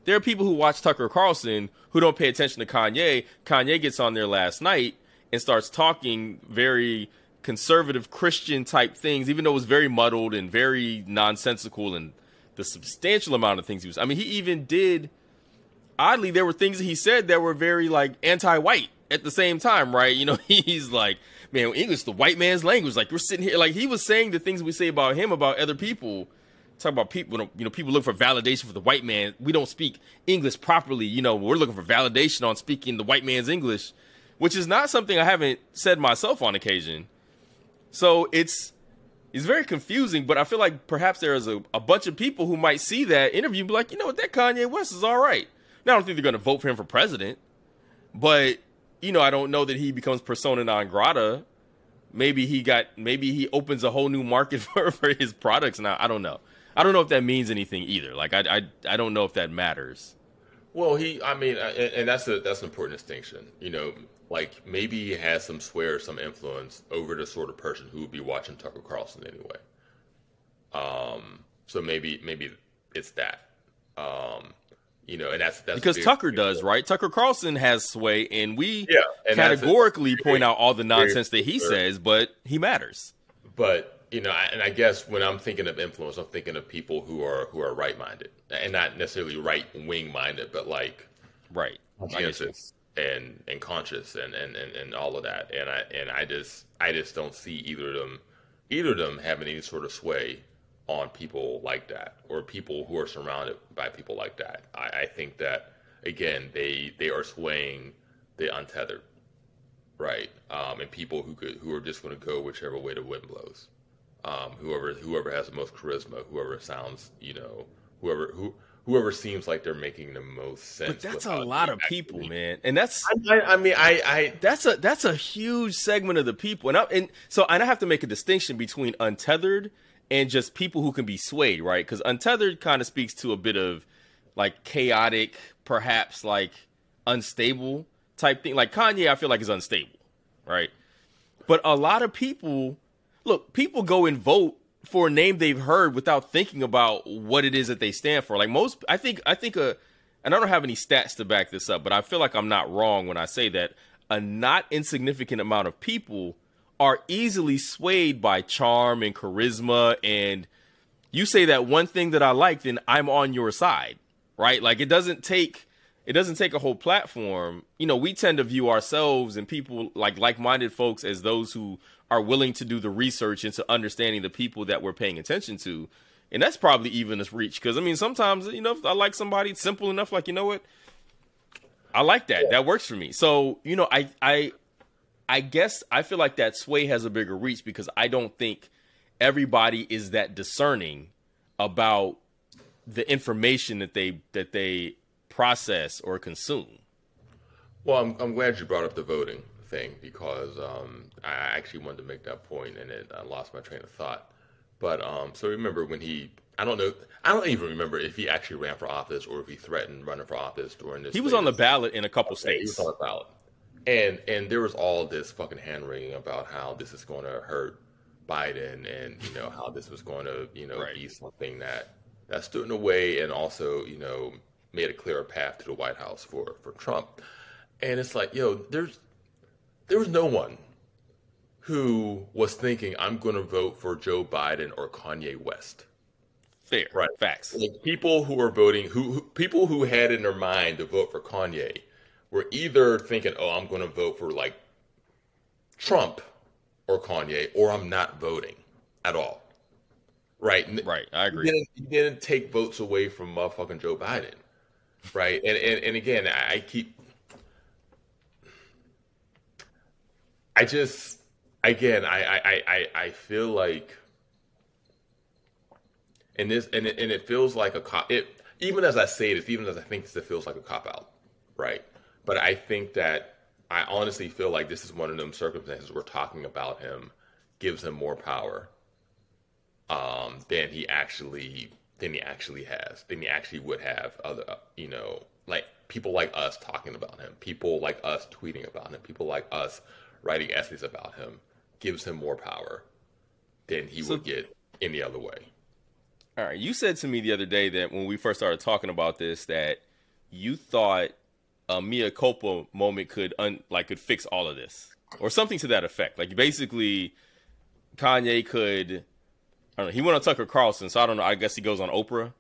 Speaker 2: there are people who watch Tucker Carlson who don't pay attention to Kanye. Kanye gets on there last night and starts talking very conservative Christian type things, even though it was very muddled and very nonsensical and the substantial amount of things he was. I mean, he even did oddly, there were things he said that were very like anti-white at the same time, right? You know, he's like, man, English, the white man's language. Like we're sitting here, like he was saying the things we say about him about other people. Talk about people, you know, people look for validation for the white man. We don't speak English properly. You know, we're looking for validation on speaking the white man's English, which is not something I haven't said myself on occasion. So it's He's very confusing, but I feel like perhaps there is a, a bunch of people who might see that interview be like, you know what, that Kanye West is all right. Now, I don't think they're to vote for him for president, but, you know, I don't know that he becomes persona non grata. Maybe he got, maybe he opens a whole new market for, for his products now. I don't know. I don't know if that means anything either. Like, I, I, I don't know if that matters.
Speaker 3: Well, he, I mean, and that's a, that's an important distinction. You know, like maybe he has some sway or some influence over the sort of person who would be watching Tucker Carlson anyway. Um, so maybe maybe it's that. Um, you know, and that's that's
Speaker 2: because Tucker does right. Tucker Carlson has sway, and we yeah, and categorically point out all the nonsense that he says, but he matters.
Speaker 3: But you know, and I guess when I'm thinking of influence, I'm thinking of people who are who are right minded, and not necessarily right wing minded, but like
Speaker 2: right
Speaker 3: and and conscious and, and, and, and all of that. And I and I just I just don't see either of them either of them having any sort of sway on people like that or people who are surrounded by people like that. I, I think that again they they are swaying the untethered, right? Um, and people who could who are just going to go whichever way the wind blows. Um, whoever whoever has the most charisma, whoever sounds, you know, whoever who whoever seems like they're making the most sense.
Speaker 2: But that's a lot of people, man, and that's
Speaker 3: I, I, mean, I, I
Speaker 2: that's a that's a huge segment of the people, and I, and so and I have to make a distinction between untethered and just people who can be swayed, right? Because untethered kind of speaks to a bit of like chaotic, perhaps like unstable type thing. Like Kanye, I feel like is unstable, right? But a lot of people, look, people go and vote for a name they've heard without thinking about what it is that they stand for. Like most, I think, I think a, and I don't have any stats to back this up, but I feel like I'm not wrong when I say that a not insignificant amount of people are easily swayed by charm and charisma. And you say that one thing that I like, then I'm on your side, right? Like it doesn't take, it doesn't take a whole platform. You know, we tend to view ourselves and people like like-minded folks as those who are willing to do the research into understanding the people that we're paying attention to. And that's probably even a reach because I mean sometimes you know if I like somebody simple enough like you know what I like that that works for me. So you know I I I guess I feel like that sway has a bigger reach because I don't think everybody is that discerning about the information that they that they process or consume.
Speaker 3: Well, I'm I'm glad you brought up the voting thing because um, I actually wanted to make that point and it, I lost my train of thought. But um, so remember when he, I don't know, I don't even remember if he actually ran for office or if he threatened running for office during this.
Speaker 2: He was latest. on the ballot in a couple okay, states.
Speaker 3: He was on the ballot, and and there was all this fucking hand wringing about how this is going to hurt Biden and you know how this was going to you know right. be something that that stood in the way and also you know made a clearer path to the White House for for Trump. And it's like, yo, there's there was no one who was thinking, I'm going to vote for Joe Biden or Kanye West.
Speaker 2: Fair, right? Facts.
Speaker 3: Like people who were voting, who, who people who had in their mind to vote for Kanye, were either thinking, "Oh, I'm going to vote for like Trump or Kanye," or "I'm not voting at all." Right.
Speaker 2: Right. I agree.
Speaker 3: You didn't, you didn't take votes away from motherfucking Joe Biden. Right. And and, and again, I keep I just again I I I I feel like and this and it, and it feels like a cop it even as I say this even as I think this it feels like a cop out right? But I think that I honestly feel like this is one of them circumstances we're talking about him gives him more power um, than he actually than he actually has than he actually would have other you know like people like us talking about him people like us tweeting about him people like us writing essays about him gives him more power than he so, would get any other way.
Speaker 2: All right, you said to me the other day that when we first started talking about this that you thought a mea culpa moment could un, like could fix all of this or something to that effect. Like basically Kanye could I don't know, he went on Tucker Carlson, so I don't know, I guess he goes on Oprah.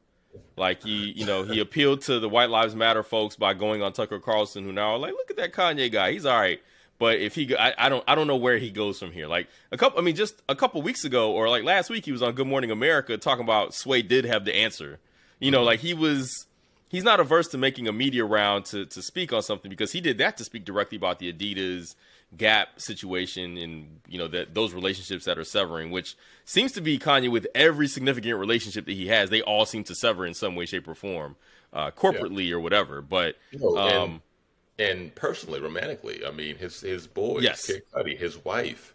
Speaker 2: Like he, you know, he appealed to the White Lives Matter folks by going on Tucker Carlson, who now are like, look at that Kanye guy, he's all right. But if he, I, I, don't, I don't know where he goes from here. Like a couple, I mean, just a couple weeks ago, or like last week, he was on Good Morning America talking about Sway did have the answer. You know, like he was, he's not averse to making a media round to to speak on something because he did that to speak directly about the Adidas Gap situation and you know that those relationships that are severing, which seems to be Kanye with every significant relationship that he has. They all seem to sever in some way, shape, or form, uh, corporately yeah. or whatever. But you know,
Speaker 3: um, and, personally, romantically, I mean, his his boys, yes. Kid Cudi, his wife.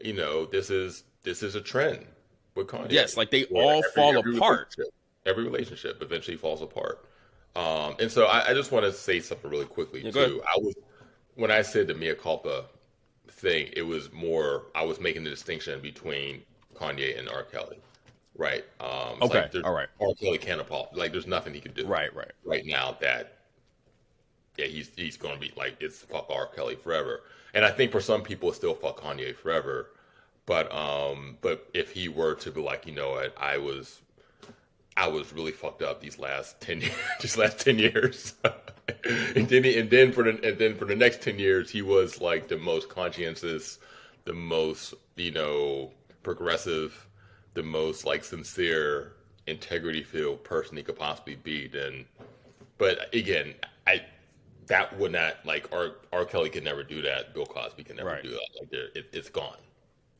Speaker 3: You know, this is this is a trend with Kanye.
Speaker 2: Yes, like they all every, fall every apart.
Speaker 3: Relationship, every relationship eventually falls apart. Um, and so I, I, just want to say something really quickly yeah, too. I was when I said the mea culpa thing, it was more I was making the distinction between Kanye and R. Kelly, right?
Speaker 2: Um, okay, like all right.
Speaker 3: R. Kelly can't apologize. Like, there's nothing he can do,
Speaker 2: right, right,
Speaker 3: right now that yeah, he's he's to be like it's fuck R. Kelly forever. And I think for some people, it's still fuck Kanye forever. But um, but if he were to be like, you know what, I was I was really fucked up these last ten years, just last ten years. and then and then for the and then for the next ten years, he was like the most conscientious, the most you know progressive, the most like sincere, integrity filled person he could possibly be. Then, but again, I that would not like R. R. Kelly could never do that. Bill Cosby can never right. do that. Like it, it's gone.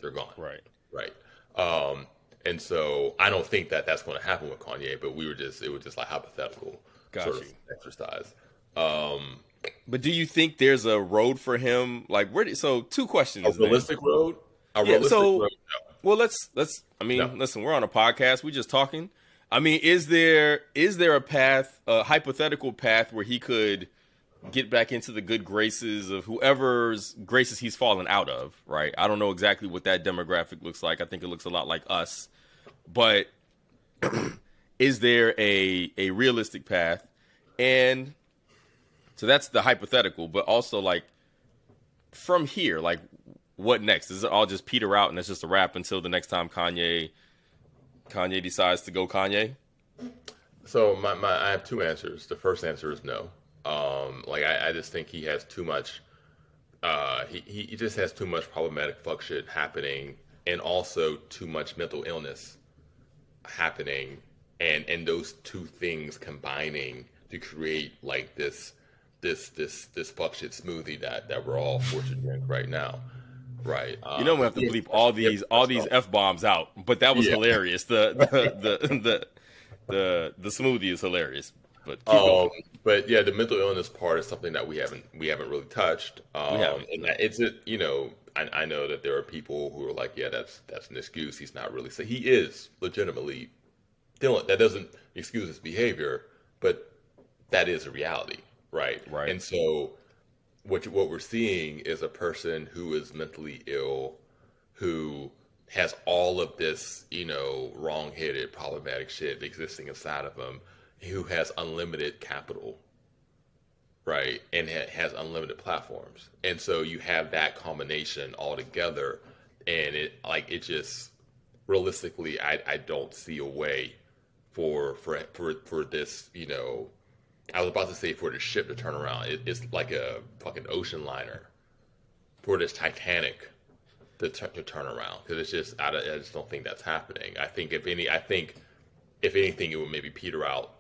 Speaker 3: They're gone.
Speaker 2: Right.
Speaker 3: Right. Um, and so I don't think that that's going to happen with Kanye, but we were just, it was just like hypothetical Got sort you. of exercise. Um,
Speaker 2: but do you think there's a road for him? Like where? Do, so two questions.
Speaker 3: A realistic then. road.
Speaker 2: A yeah, realistic so, road. No. Well, let's let's. I mean, no. listen, we're on a podcast. We're just talking. I mean, is there is there a path, a hypothetical path where he could get back into the good graces of whoever's graces he's fallen out of? Right. I don't know exactly what that demographic looks like. I think it looks a lot like us. But is there a a realistic path? And so that's the hypothetical, but also like from here, like what next? Is it all just peter out and it's just a wrap until the next time Kanye Kanye decides to go Kanye?
Speaker 3: So my, my I have two answers. The first answer is no. Um, like I, I just think he has too much. Uh, he he just has too much problematic fuck shit happening, and also too much mental illness happening and and those two things combining to create like this this this this fuck shit smoothie that that we're all forced to drink right now right
Speaker 2: um, you know we have to um, bleep all these all these f-bombs out but that was yeah. hilarious the the, the the the the smoothie is hilarious but
Speaker 3: um, but yeah the mental illness part is something that we haven't we haven't really touched um, and it's a you know I, I, know that there are people who are like, yeah, that's that's an excuse. He's not really. So he is legitimately dealing. That doesn't excuse his behavior, but that is a reality, right?
Speaker 2: Right.
Speaker 3: And so what what we're seeing is a person who is mentally ill, who has all of this, you know, wrong-headed, problematic shit existing inside of him, who has unlimited capital, right? And ha- has unlimited platforms. And so you have that combination all together and it like it just realistically I, I don't see a way for for for for this, you know, I was about to say for the ship to turn around. It, it's like a fucking ocean liner for this Titanic to, t- to turn around because it's just I, I just don't think that's happening. I think if any, I think if anything, it would maybe peter out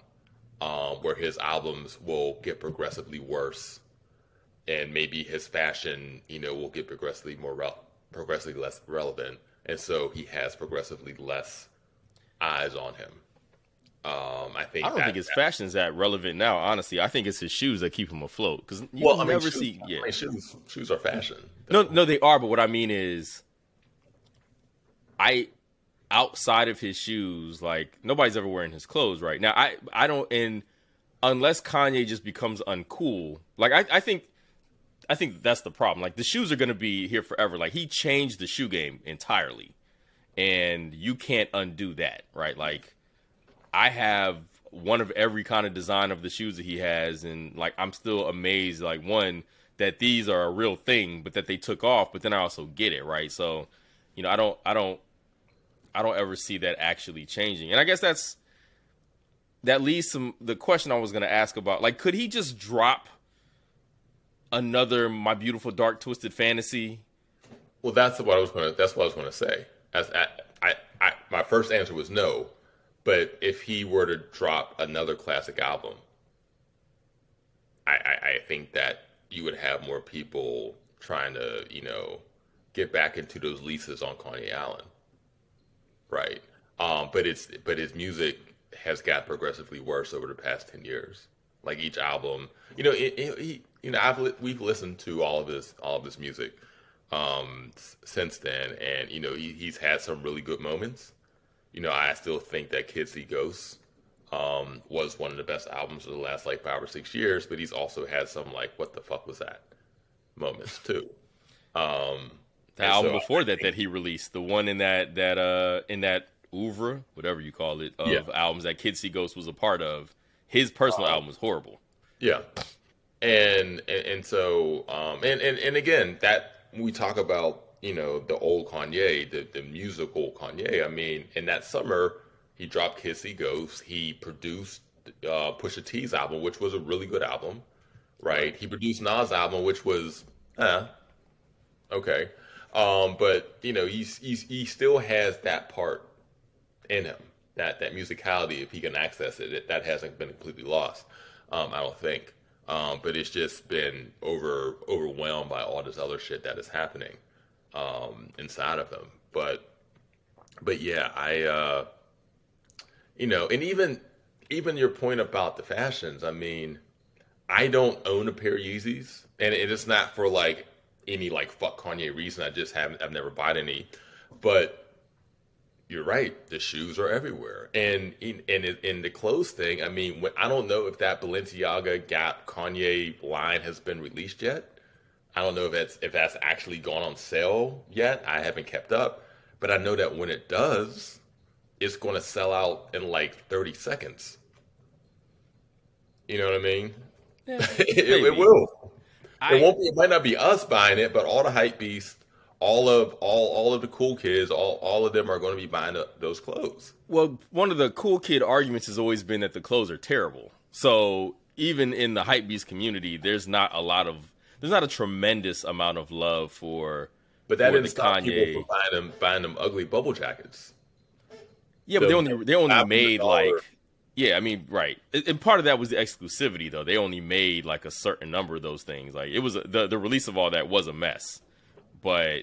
Speaker 3: um, where his albums will get progressively worse, and maybe his fashion, you know, will get progressively more re- progressively less relevant, and so he has progressively less eyes on him. Um, I think
Speaker 2: I don't that, think his that, is that relevant now. Honestly, I think it's his shoes that keep him afloat. Because you well, I mean, never
Speaker 3: shoes,
Speaker 2: see. Yeah,
Speaker 3: I mean, shoes, shoes are fashion.
Speaker 2: No, no, they are. But what I mean is, I outside of his shoes, like nobody's ever wearing his clothes right now. I I don't and unless Kanye just becomes uncool, like I, I think I think that's the problem. Like the shoes are gonna be here forever. Like he changed the shoe game entirely. And you can't undo that, right? Like I have one of every kind of design of the shoes that he has, and like I'm still amazed, like one, that these are a real thing, but that they took off, but then I also get it, right? So, you know, I don't I don't I don't ever see that actually changing. And I guess that's that leads some the question I was going to ask about like could he just drop another my beautiful dark twisted fantasy?
Speaker 3: Well, that's what I was going to that's what I was going to say. As I, I, I my first answer was no, but if he were to drop another classic album I, I, I think that you would have more people trying to, you know, get back into those leases on Kanye Allen, right? Um, but it's but his music has got progressively worse over the past ten years. Like each album, you know, it, it, you know, I've we've listened to all of this all of this music um, since then, and you know, he, he's had some really good moments. You know, I still think that Kids See Ghosts um, was one of the best albums of the last like five or six years, but he's also had some like what the fuck was that moments too. Um,
Speaker 2: the album so before that that he released, the one in that that uh in that oeuvre, whatever you call it, of yeah. albums that Kids See Ghosts was a part of, his personal um, album was horrible.
Speaker 3: Yeah, and and, and so um and, and and again that we talk about you know the old Kanye, the the musical Kanye. I mean, in that summer he dropped Kids See Ghost. He produced uh, Pusha T's album, which was a really good album, right? He produced Nas' album, which was, eh, okay. Um, but you know, he's, he's he still has that part in him, that that musicality. If he can access it, it that hasn't been completely lost. Um, I don't think. Um, but it's just been over overwhelmed by all this other shit that is happening um, inside of him. But but yeah, I uh, you know, and even even your point about the fashions. I mean, I don't own a pair of Yeezys, and it's not for like any like fuck Kanye reason. I just haven't. I've never bought any, but you're right. The shoes are everywhere, and in and in the clothes thing. I mean, when, I don't know if that Balenciaga Gap Kanye line has been released yet. I don't know if that's if that's actually gone on sale yet. I haven't kept up, but I know that when it does, it's going to sell out in like 30 seconds. You know what I mean? Yeah, it, it, will. I, it won't be. It might not be us buying it, but all the hype beasts, all of all all of the cool kids, all all of them are going to be buying those clothes.
Speaker 2: Well, one of the cool kid arguments has always been that the clothes are terrible. So even in the hype beast community, there's not a lot of there's not a tremendous amount of love for.
Speaker 3: But that didn't stop Kanye. people from buying them buying them ugly bubble jackets.
Speaker 2: Yeah, but they only they only made like yeah, I mean, right. And part of that was the exclusivity, though. They only made like a certain number of those things. Like it was the the release of all that was a mess, but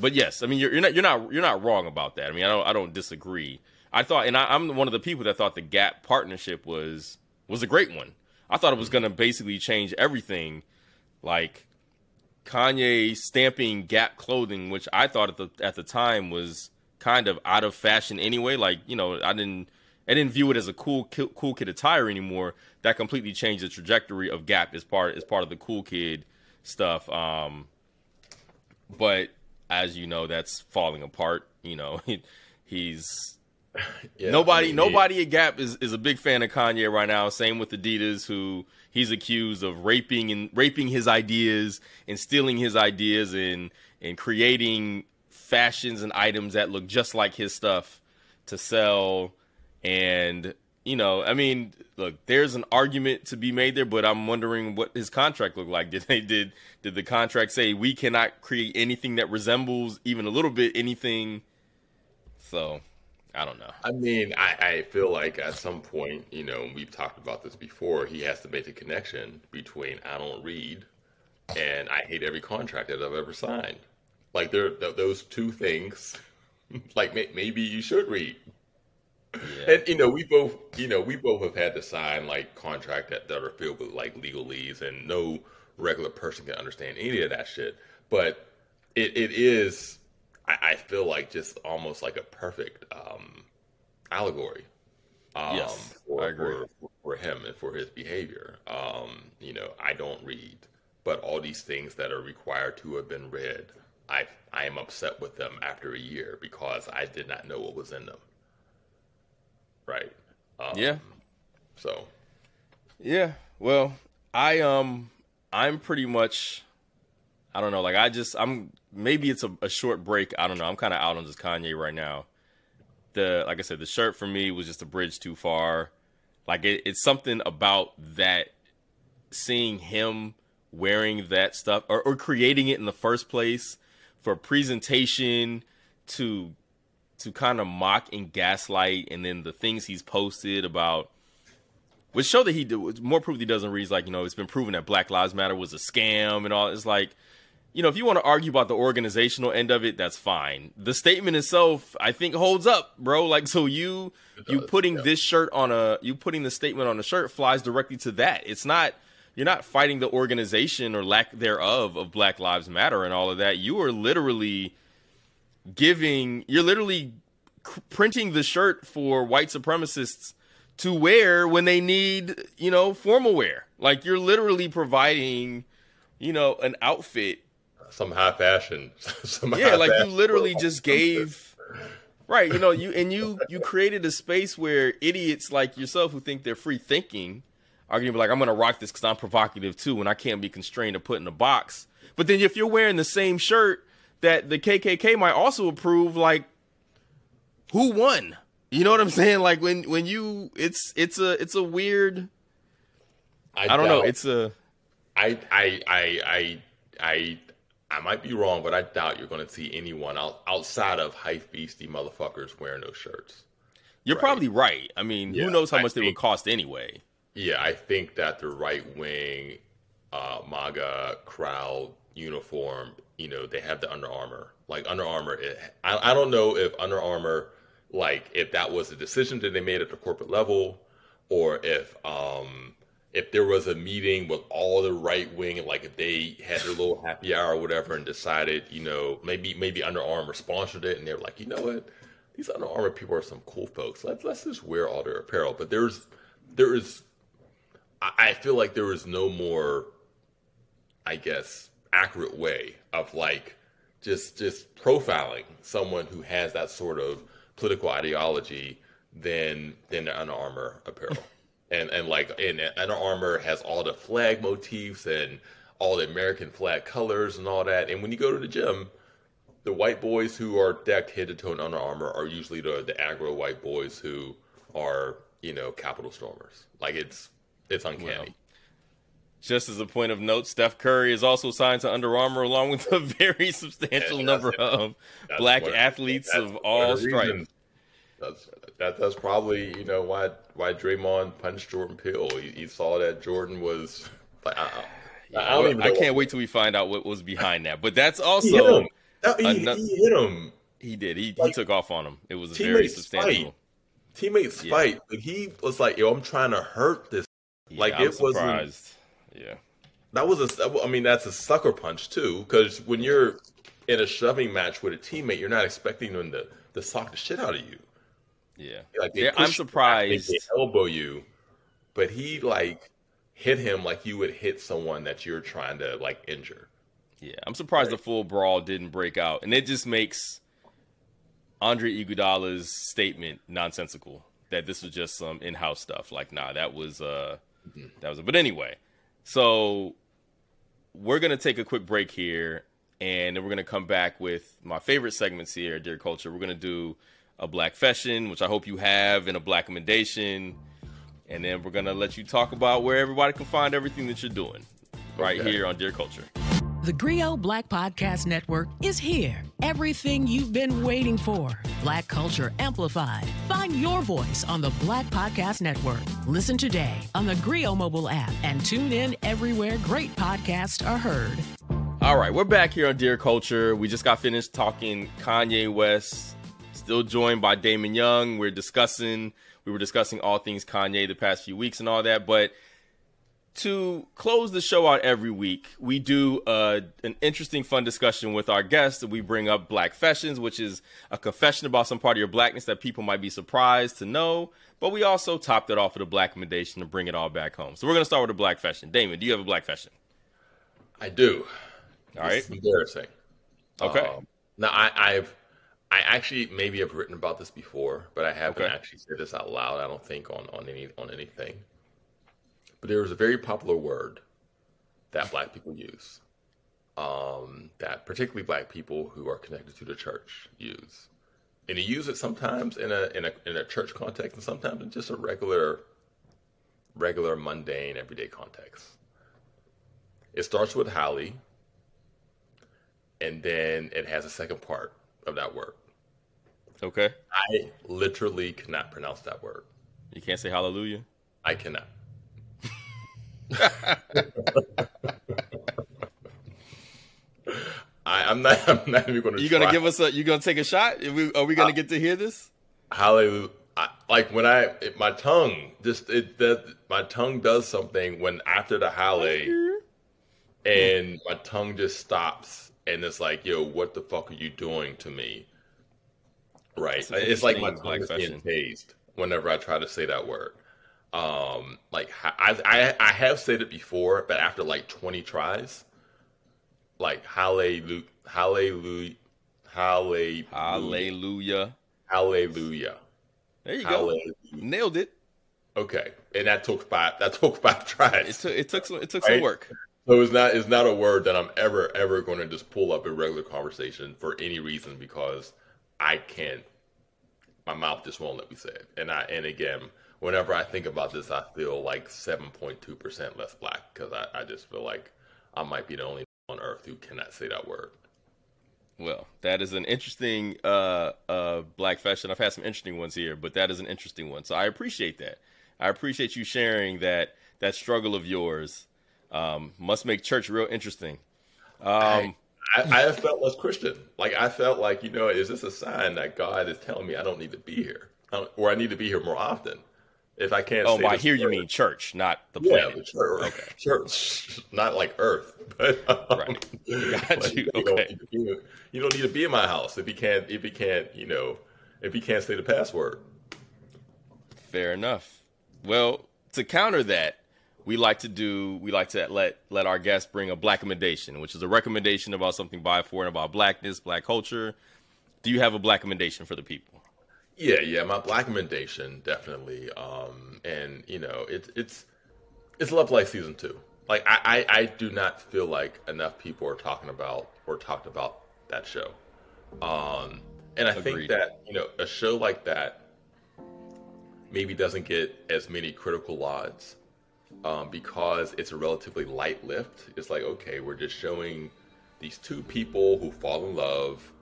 Speaker 2: but yes, I mean you're, you're not you're not you're not wrong about that. I mean I don't I don't disagree. I thought, and I, am one of the people that thought the Gap partnership was was a great one. I thought it was going to basically change everything, like Kanye stamping Gap clothing, which I thought at the at the time was kind of out of fashion anyway. Like you know, I didn't I didn't view it as a cool cool kid attire anymore. That completely changed the trajectory of Gap as part as part of the cool kid stuff. Um, but as you know, that's falling apart. You know, he, he's yeah, nobody I mean, nobody he, at Gap is, is a big fan of Kanye right now. Same with Adidas, who he's accused of raping and raping his ideas and stealing his ideas and and creating fashions and items that look just like his stuff to sell. And, you know, I mean, look, there's an argument to be made there, but I'm wondering what his contract looked like. Did they did did the contract say we cannot create anything that resembles even a little bit anything? So I don't know.
Speaker 3: I mean, I, I feel like at some point, you know, we've talked about this before, he has to make the connection between I don't read and I hate every contract that I've ever signed. Like there, those two things. like maybe you should read. Yeah. And you know, we both, you know, we both have had to sign like contract that, that are filled with like legalese, and no regular person can understand any of that shit. But it, it is, I, I feel like just almost like a perfect um, allegory.
Speaker 2: Um, yes, for, I agree.
Speaker 3: For, for, him and for his behavior. Um, you know, I don't read, but all these things that are required to have been read I I am upset with them after a year because I did not know what was in them. Right.
Speaker 2: Um, yeah.
Speaker 3: So.
Speaker 2: Yeah. Well, I um I'm pretty much I don't know, like I just I'm maybe it's a, a short break. I don't know. I'm kind of out on this Kanye right now. The like I said, the shirt for me was just a bridge too far. Like it, it's something about that seeing him wearing that stuff or, or creating it in the first place for presentation to to kind of mock and gaslight and then the things he's posted about which show that he did more proof he doesn't read. Like you know, it's been proven that Black Lives Matter was a scam and all. It's like, you know, if you want to argue about the organizational end of it, that's fine. The statement itself, I think, holds up, bro. Like so, you you putting yeah. this shirt on a you putting the statement on a shirt flies directly to that. It's not you're not fighting the organization or lack thereof of Black Lives Matter and all of that. You are literally giving. You're literally printing the shirt for white supremacists to wear when they need, you know, formal wear. Like you're literally providing, you know, an outfit.
Speaker 3: Some high fashion.
Speaker 2: Some yeah, high like fashion. you literally just gave. Right, you know, you and you you created a space where idiots like yourself who think they're free thinking are gonna be like, I'm gonna rock this because I'm provocative too, and I can't be constrained to put in a box. But then if you're wearing the same shirt that the KKK might also approve, like, who won? You know what I'm saying? Like when when you it's it's a it's a weird. I, I don't doubt, know. It's a.
Speaker 3: I I I I I I might be wrong, but I doubt you're going to see anyone out, outside of hype beastie motherfuckers wearing those shirts.
Speaker 2: You're right? probably right. I mean, yeah, who knows how much think, they would cost anyway?
Speaker 3: Yeah, I think that the right wing uh, MAGA crowd uniform, you know, they have the Under Armour. Like Under Armour, it, I, I don't know if Under Armour like if that was a decision that they made at the corporate level or if um if there was a meeting with all the right wing like if they had their little happy hour or whatever and decided you know maybe maybe under armour sponsored it and they're like you know what? These under armour people are some cool folks. Let's let's just wear all their apparel. But there's there is i feel like there is no more i guess accurate way of like just just profiling someone who has that sort of political ideology than than Under Armour apparel. and and like and Under Armour has all the flag motifs and all the American flag colors and all that. And when you go to the gym, the white boys who are decked head to toe in Under Armour are usually the the aggro white boys who are you know Capitol stormers. Like it's it's uncanny. Well,
Speaker 2: just as a point of note, Steph Curry is also signed to Under Armour along with a very substantial number of black athletes of all stripes.
Speaker 3: That's that, that's probably you know why why Draymond punched Jordan Poole. He, saw that Jordan was like, I,
Speaker 2: yeah, I, I can't wait till we find out what was behind that. But that's also
Speaker 3: he hit him. He, he hit him.
Speaker 2: He did. He, like, he took off on him. It was a very substantial.
Speaker 3: Fight. Teammates yeah. fight, but he was like, "Yo, I'm trying to hurt this."
Speaker 2: Yeah, like I'm it was yeah.
Speaker 3: That was a. I mean, that's a sucker punch too, because when you're in a shoving match with a teammate, you're not expecting them to, to sock the shit out of you.
Speaker 2: Yeah. Like yeah, I'm surprised.
Speaker 3: Back, they elbow you, but he like hit him like you would hit someone that you're trying to like injure.
Speaker 2: Yeah, I'm surprised right. the full brawl didn't break out, and it just makes Andre Iguodala's statement nonsensical that this was just some in-house stuff. Like, nah, that was uh, mm-hmm. that was. But anyway, so we're gonna take a quick break here, and then we're gonna come back with my favorite segments here at Dear Culture. We're gonna do a black fashion, which I hope you have, and a black commendation, and then we're gonna let you talk about where everybody can find everything that you're doing right okay. here on Dear Culture.
Speaker 5: The Grio Black Podcast Network is here. Everything you've been waiting for. Black Culture Amplified. Find your voice on the Black Podcast Network. Listen today on the Grio mobile app and tune in everywhere great podcasts are heard.
Speaker 2: All right, we're back here on Dear Culture. We just got finished talking Kanye West, still joined by Damon Young. We're discussing, we were discussing all things Kanye the past few weeks and all that, but to close the show out every week, we do uh, an interesting, fun discussion with our guests. We bring up Black Fashions, which is a confession about some part of your blackness that people might be surprised to know. But we also topped it off with a black recommendation to bring it all back home. So we're going to start with a Black Fashion. Damon, do you have a Black Fashion?
Speaker 3: I do.
Speaker 2: All right. It's
Speaker 3: embarrassing.
Speaker 2: Okay. Um,
Speaker 3: now, I, I've I actually maybe have written about this before, but I haven't okay. actually said this out loud. I don't think on on any on anything. But there is a very popular word that black people use, um, that particularly black people who are connected to the church use. And you use it sometimes in a, in a in a church context and sometimes in just a regular regular mundane everyday context. It starts with Holly, and then it has a second part of that word.
Speaker 2: Okay.
Speaker 3: I literally cannot pronounce that word.
Speaker 2: You can't say hallelujah?
Speaker 3: I cannot. I, am not. I'm not even going
Speaker 2: to. You going to give us a? You going to take a shot? Are we, we going to uh, get to hear this?
Speaker 3: Hallelujah. I, like when I it, my tongue just it that my tongue does something when after the hallelujah, and my tongue just stops and it's like, yo, what the fuck are you doing to me? Right. It's like my tongue is being tased whenever I try to say that word. Um, like I, I, I have said it before, but after like 20 tries, like hallelujah, hallelujah, hallelujah,
Speaker 2: hallelujah,
Speaker 3: hallelujah.
Speaker 2: There you hallelujah. go. Nailed it.
Speaker 3: Okay, and that took five. That took five tries.
Speaker 2: It took it took some it took right? some work.
Speaker 3: So it's not it's not a word that I'm ever ever going to just pull up in regular conversation for any reason because I can't. My mouth just won't let me say it. And I and again, whenever I think about this, I feel like seven point two percent less black because I, I just feel like I might be the only one on earth who cannot say that word.
Speaker 2: Well, that is an interesting uh, uh, black fashion. I've had some interesting ones here, but that is an interesting one. So I appreciate that. I appreciate you sharing that that struggle of yours um, must make church real interesting. Um,
Speaker 3: I, I, I felt less Christian. Like I felt like, you know, is this a sign that God is telling me I don't need to be here, or I need to be here more often? If I can't.
Speaker 2: Oh, by here word. you mean church, not the planet.
Speaker 3: Yeah, the church. Okay. Church, not like Earth, but um,
Speaker 2: right. Got like, you. Okay.
Speaker 3: You don't, you don't need to be in my house if you can't. If you can't, you know, if you can't say the password.
Speaker 2: Fair enough. Well, to counter that, we like to do we like to let let our guests bring a black recommendation, which is a recommendation about something by for and about blackness, black culture. Do you have a black recommendation for the people?
Speaker 3: Yeah, yeah, my black recommendation definitely. Um, and you know, it's it's it's Love Life season two. Like I, I, I do not feel like enough people are talking about or talked about that show. Um, and I Agreed. think that you know a show like that maybe doesn't get as many critical odds um, because it's a relatively light lift. It's like, okay, we're just showing these two people who fall in love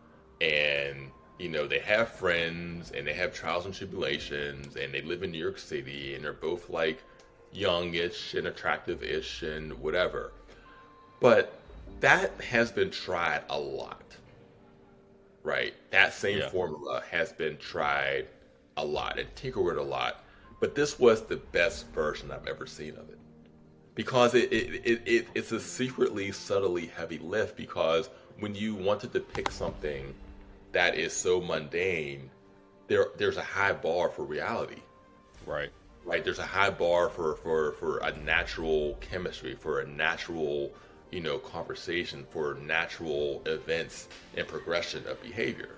Speaker 3: and you know they have friends and they have trials and tribulations and they live in new york city and they're both like youngish and attractive-ish and whatever. But that has been tried a lot right? That same yeah. formula has been tried a lot and tinkered a lot but this was the best version I've ever seen of it. Because it, it, it, it, it's a secretly subtly heavy lift because when you want to depict something that is so mundane there there's a high bar for reality.
Speaker 2: Right.
Speaker 3: Right? There's a high bar for for for a natural chemistry for a natural you know conversation for natural events and progression of behavior.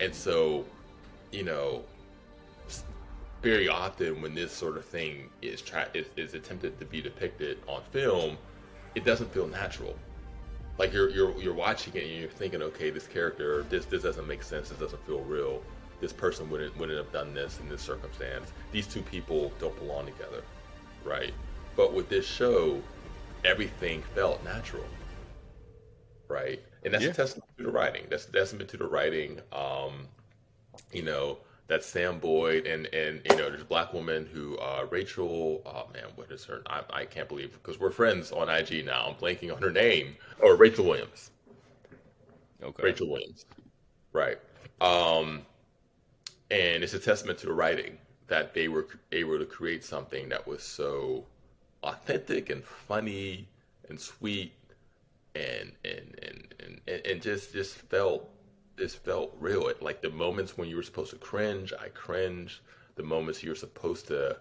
Speaker 3: And so you know very often when this sort of thing is, tra- is, is attempted to be depicted on film, it doesn't feel natural. Like you're you're you're watching it and you're thinking, okay, this character, this this doesn't make sense. This doesn't feel real. This person wouldn't wouldn't have done this in this circumstance. These two people don't belong together, right? But with this show, everything felt natural, right? And that's yeah. a testament to the writing. That's a testament to the writing. Um, you know, that's Sam Boyd and and you know there's a black woman who uh, Rachel oh man what is her I, I can't believe because we're friends on IG now. I'm blanking on her name. Or Rachel Williams. Okay. Rachel Williams. Right. Um and it's a testament to the writing that they were able to create something that was so authentic and funny and sweet and and and and, and just just felt this felt real. It, like the moments when you were supposed to cringe, I cringe. The moments you were supposed to,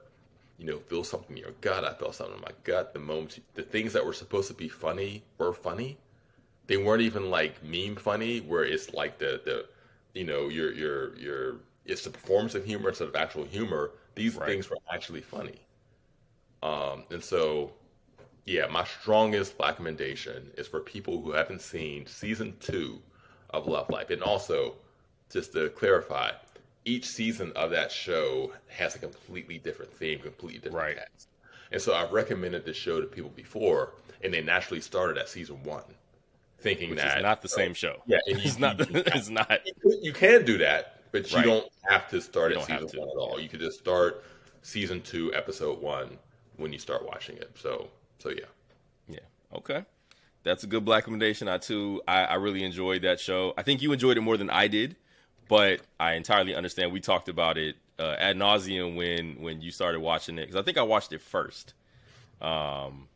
Speaker 3: you know, feel something in your gut, I felt something in my gut. The moments, the things that were supposed to be funny were funny. They weren't even like meme funny, where it's like the the, you know, your your your it's the performance of humor instead of actual humor. These right. things were actually funny. Um, and so, yeah, my strongest recommendation is for people who haven't seen season two of Love Life. And also, just to clarify, each season of that show has a completely different theme, completely different right. cast. And so I've recommended this show to people before, and they naturally started at season one, thinking
Speaker 2: Which
Speaker 3: that
Speaker 2: is not the same show.
Speaker 3: Yeah,
Speaker 2: it's not. it's not.
Speaker 3: You can do that, but you right. don't have to start you at season one at all. You could just start season two, episode one, when you start watching it. So so yeah,
Speaker 2: yeah, okay. That's a good black recommendation. I too, I, I really enjoyed that show. I think you enjoyed it more than I did, but I entirely understand. We talked about it uh, ad nauseum when when you started watching it because I think I watched it first. Um,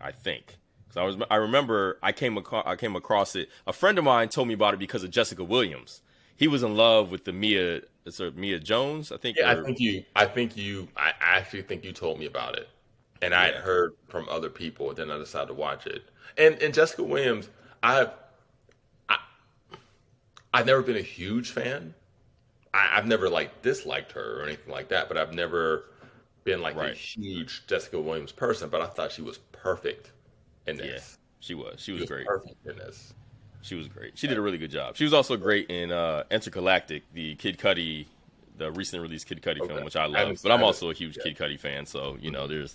Speaker 2: I think because I was I remember I came ac- I came across it. A friend of mine told me about it because of Jessica Williams. He was in love with the Mia sort Mia Jones. I think.
Speaker 3: Yeah, or, I think you. I think you. I actually think you told me about it, and I had heard from other people. And then I decided to watch it. And and Jessica Williams, I've I, I've never been a huge fan. I, have never like disliked her or anything like that, but I've never been like right. a huge Jessica Williams person. But I thought she was perfect in this. Yeah,
Speaker 2: she was. She was, she was great
Speaker 3: perfect in this.
Speaker 2: She was great. She did a really good job. She was also great in uh, Entergalactic, the Kid Cudi, the recent released Kid Cudi okay. film, which I love. I but I'm also a huge yeah. Kid Cudi fan, so you know, there's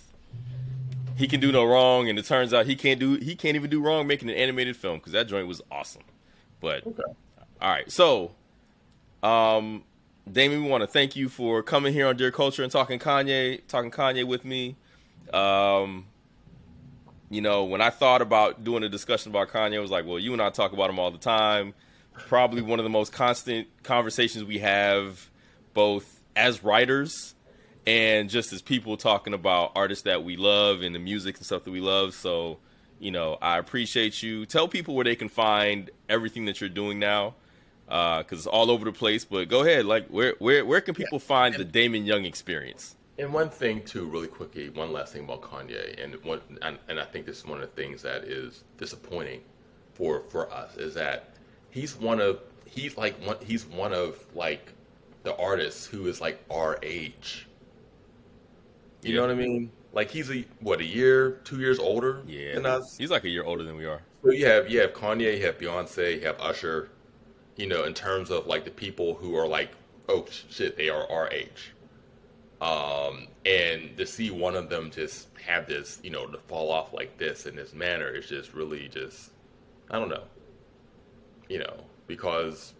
Speaker 2: he can do no wrong, and it turns out he can't do he can't even do wrong making an animated film because that joint was awesome. But okay. all right, so um, Damon, we want to thank you for coming here on Dear Culture and talking Kanye, talking Kanye with me. Um, you know, when I thought about doing a discussion about Kanye, I was like, well, you and I talk about him all the time. Probably one of the most constant conversations we have, both as writers and just as people talking about artists that we love and the music and stuff that we love. So, you know, I appreciate you. Tell people where they can find everything that you're doing now, because uh, it's all over the place. But go ahead, like where where where can people yeah. find the Damon Young experience?
Speaker 3: And one thing too, really quickly, one last thing about Kanye, and one, and, and I think this is one of the things that is disappointing for for us is that he's one of he's like one he's one of like the artists who is like our age you yeah. know what I mean? Like he's a what a year, two years older
Speaker 2: yeah, than us. He's like a year older than we are.
Speaker 3: So you have you have Kanye, you have Beyonce, you have Usher. You know, in terms of like the people who are like, oh shit, they are our age. Um, and to see one of them just have this, you know, to fall off like this in this manner is just really just, I don't know. You know, because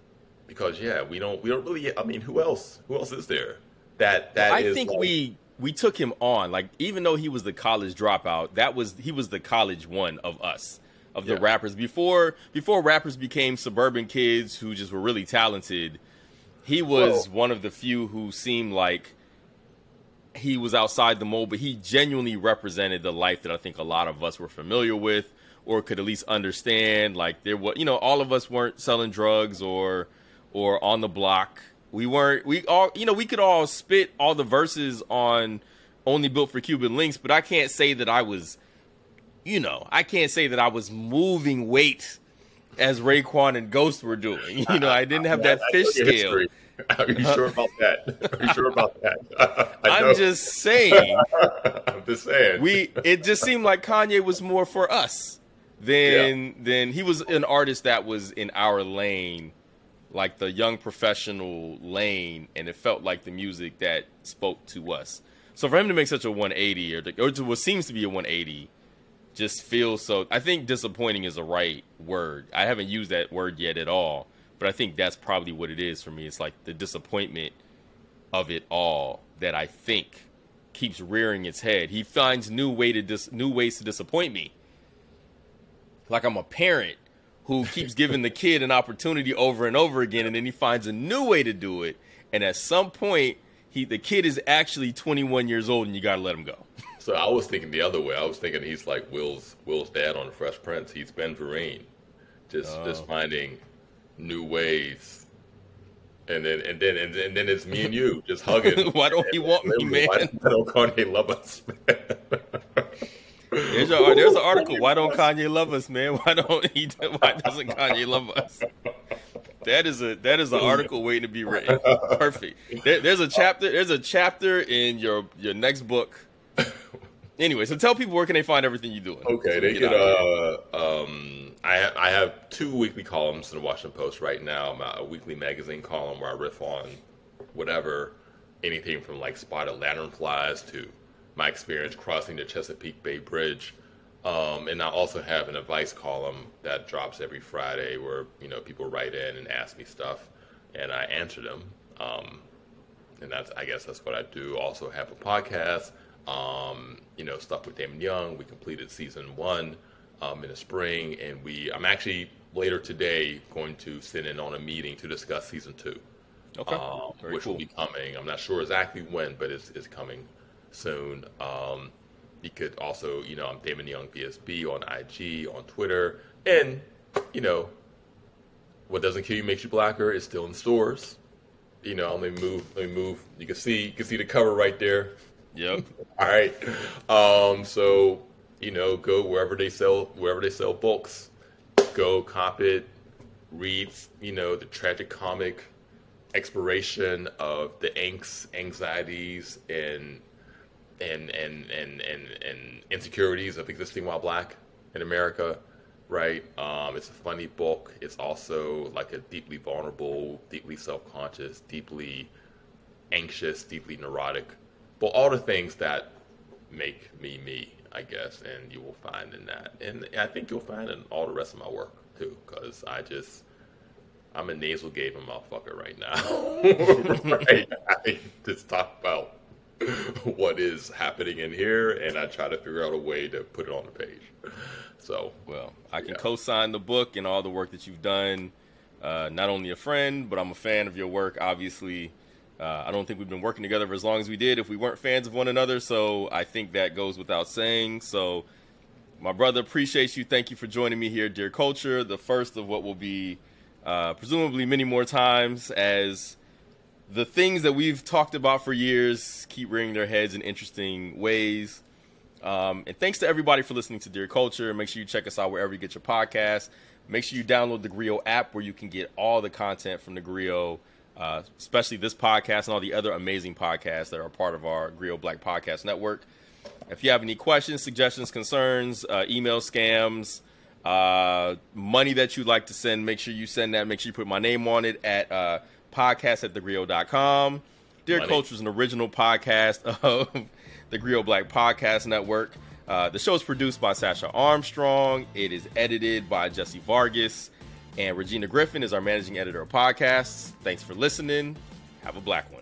Speaker 3: because yeah, we don't we don't really. I mean, who else? Who else is there? That that
Speaker 2: I think
Speaker 3: like,
Speaker 2: we we took him on. Like even though he was the college dropout, that was he was the college one of us of the yeah. rappers before before rappers became suburban kids who just were really talented. He was Whoa. one of the few who seemed like he was outside the mold, but he genuinely represented the life that I think a lot of us were familiar with or could at least understand. Like there was, you know, all of us weren't selling drugs or or on the block we weren't we all you know we could all spit all the verses on only built for Cuban Linx, but I can't say that I was, you know, I can't say that I was moving weight as Raekwon and Ghost were doing. You know, I didn't have that fish scale.
Speaker 3: Are you sure about that? Are you sure about that?
Speaker 2: I'm just saying.
Speaker 3: I'm just saying.
Speaker 2: We it just seemed like Kanye was more for us than yeah. than he was an artist that was in our lane like the young professional lane, and it felt like the music that spoke to us. So for him to make such a 180, or, to, or to what seems to be a 180, just feels so. I think disappointing is the right word. I haven't used that word yet at all, but I think that's probably what it is for me. It's like the disappointment of it all that I think keeps rearing its head. He finds new way to dis- new ways to disappoint me. Like I'm a parent who keeps giving the kid an opportunity over and over again, and then he finds a new way to do it. And at some point, he the kid is actually 21 years old, and you got to let him go.
Speaker 3: So I was thinking the other way. I was thinking he's like Will's Will's dad on the Fresh Prince. He's Ben Vereen, just oh. just finding new ways. And then and then and, and then it's me and you just hugging.
Speaker 2: why don't he want me, man?
Speaker 3: Why don't Kanye love us, man?
Speaker 2: There's, a, there's an article. Why don't Kanye love us, man? Why don't he? Why doesn't Kanye love us? That is a that is an article waiting to be written. Perfect. There, there's a chapter. There's a chapter in your your next book. Anyway, so tell people where can they find everything you're doing.
Speaker 3: Okay, they could. Uh, um, I have, I have two weekly columns in the Washington Post right now. a weekly magazine column where I riff on whatever, anything from like spotted lanternflies to my experience crossing the Chesapeake Bay Bridge. Um, and I also have an advice column that drops every Friday where you know people write in and ask me stuff, and I answer them. Um, and that's I guess that's what I do. Also have a podcast. Um, you know, stuff with Damon Young. We completed season one um, in the spring, and we. I'm actually later today going to sit in on a meeting to discuss season two,
Speaker 2: okay.
Speaker 3: um, which cool. will be coming. I'm not sure exactly when, but it's, it's coming soon. Um, you could also, you know, I'm Damon Young VSB on IG, on Twitter, and you know, what doesn't kill you makes you blacker is still in stores. You know, let me move. Let me move. You can see. You can see the cover right there.
Speaker 2: Yep.
Speaker 3: All right. Um, so you know, go wherever they sell wherever they sell books. Go cop it. Read. You know, the tragic comic exploration of the angst, anxieties, and and and and and, and insecurities of existing while black in America, right? Um, it's a funny book. It's also like a deeply vulnerable, deeply self-conscious, deeply anxious, deeply neurotic, but all the things that make me me, I guess, and you will find in that, and I think you'll find in all the rest of my work too, because I just I'm a nasal gaping motherfucker right now. right? I just talk about what is happening in here, and I try to figure out a way to put it on the page. So,
Speaker 2: well, I can yeah. co-sign the book and all the work that you've done. Uh, not only a friend, but I'm a fan of your work. Obviously, uh, I don't think we've been working together for as long as we did if we weren't fans of one another. So I think that goes without saying. So, my brother, appreciate you. Thank you for joining me here, Dear Culture, the first of what will be uh, presumably many more times as the things that we've talked about for years keep rearing their heads in interesting ways. Um, and thanks to everybody for listening to Dear Culture. Make sure you check us out wherever you get your podcast. Make sure you download the Grio app where you can get all the content from the Grio, uh, especially this podcast and all the other amazing podcasts that are part of our Grio Black Podcast Network. If you have any questions, suggestions, concerns, uh, email scams, uh, money that you'd like to send, make sure you send that. Make sure you put my name on it at uh, podcast at thegrio.com. Dear Money. Culture is an original podcast of the Grio Black Podcast Network. Uh, the show is produced by Sasha Armstrong. It is edited by Jesse Vargas. And Regina Griffin is our managing editor of podcasts. Thanks for listening. Have a black one.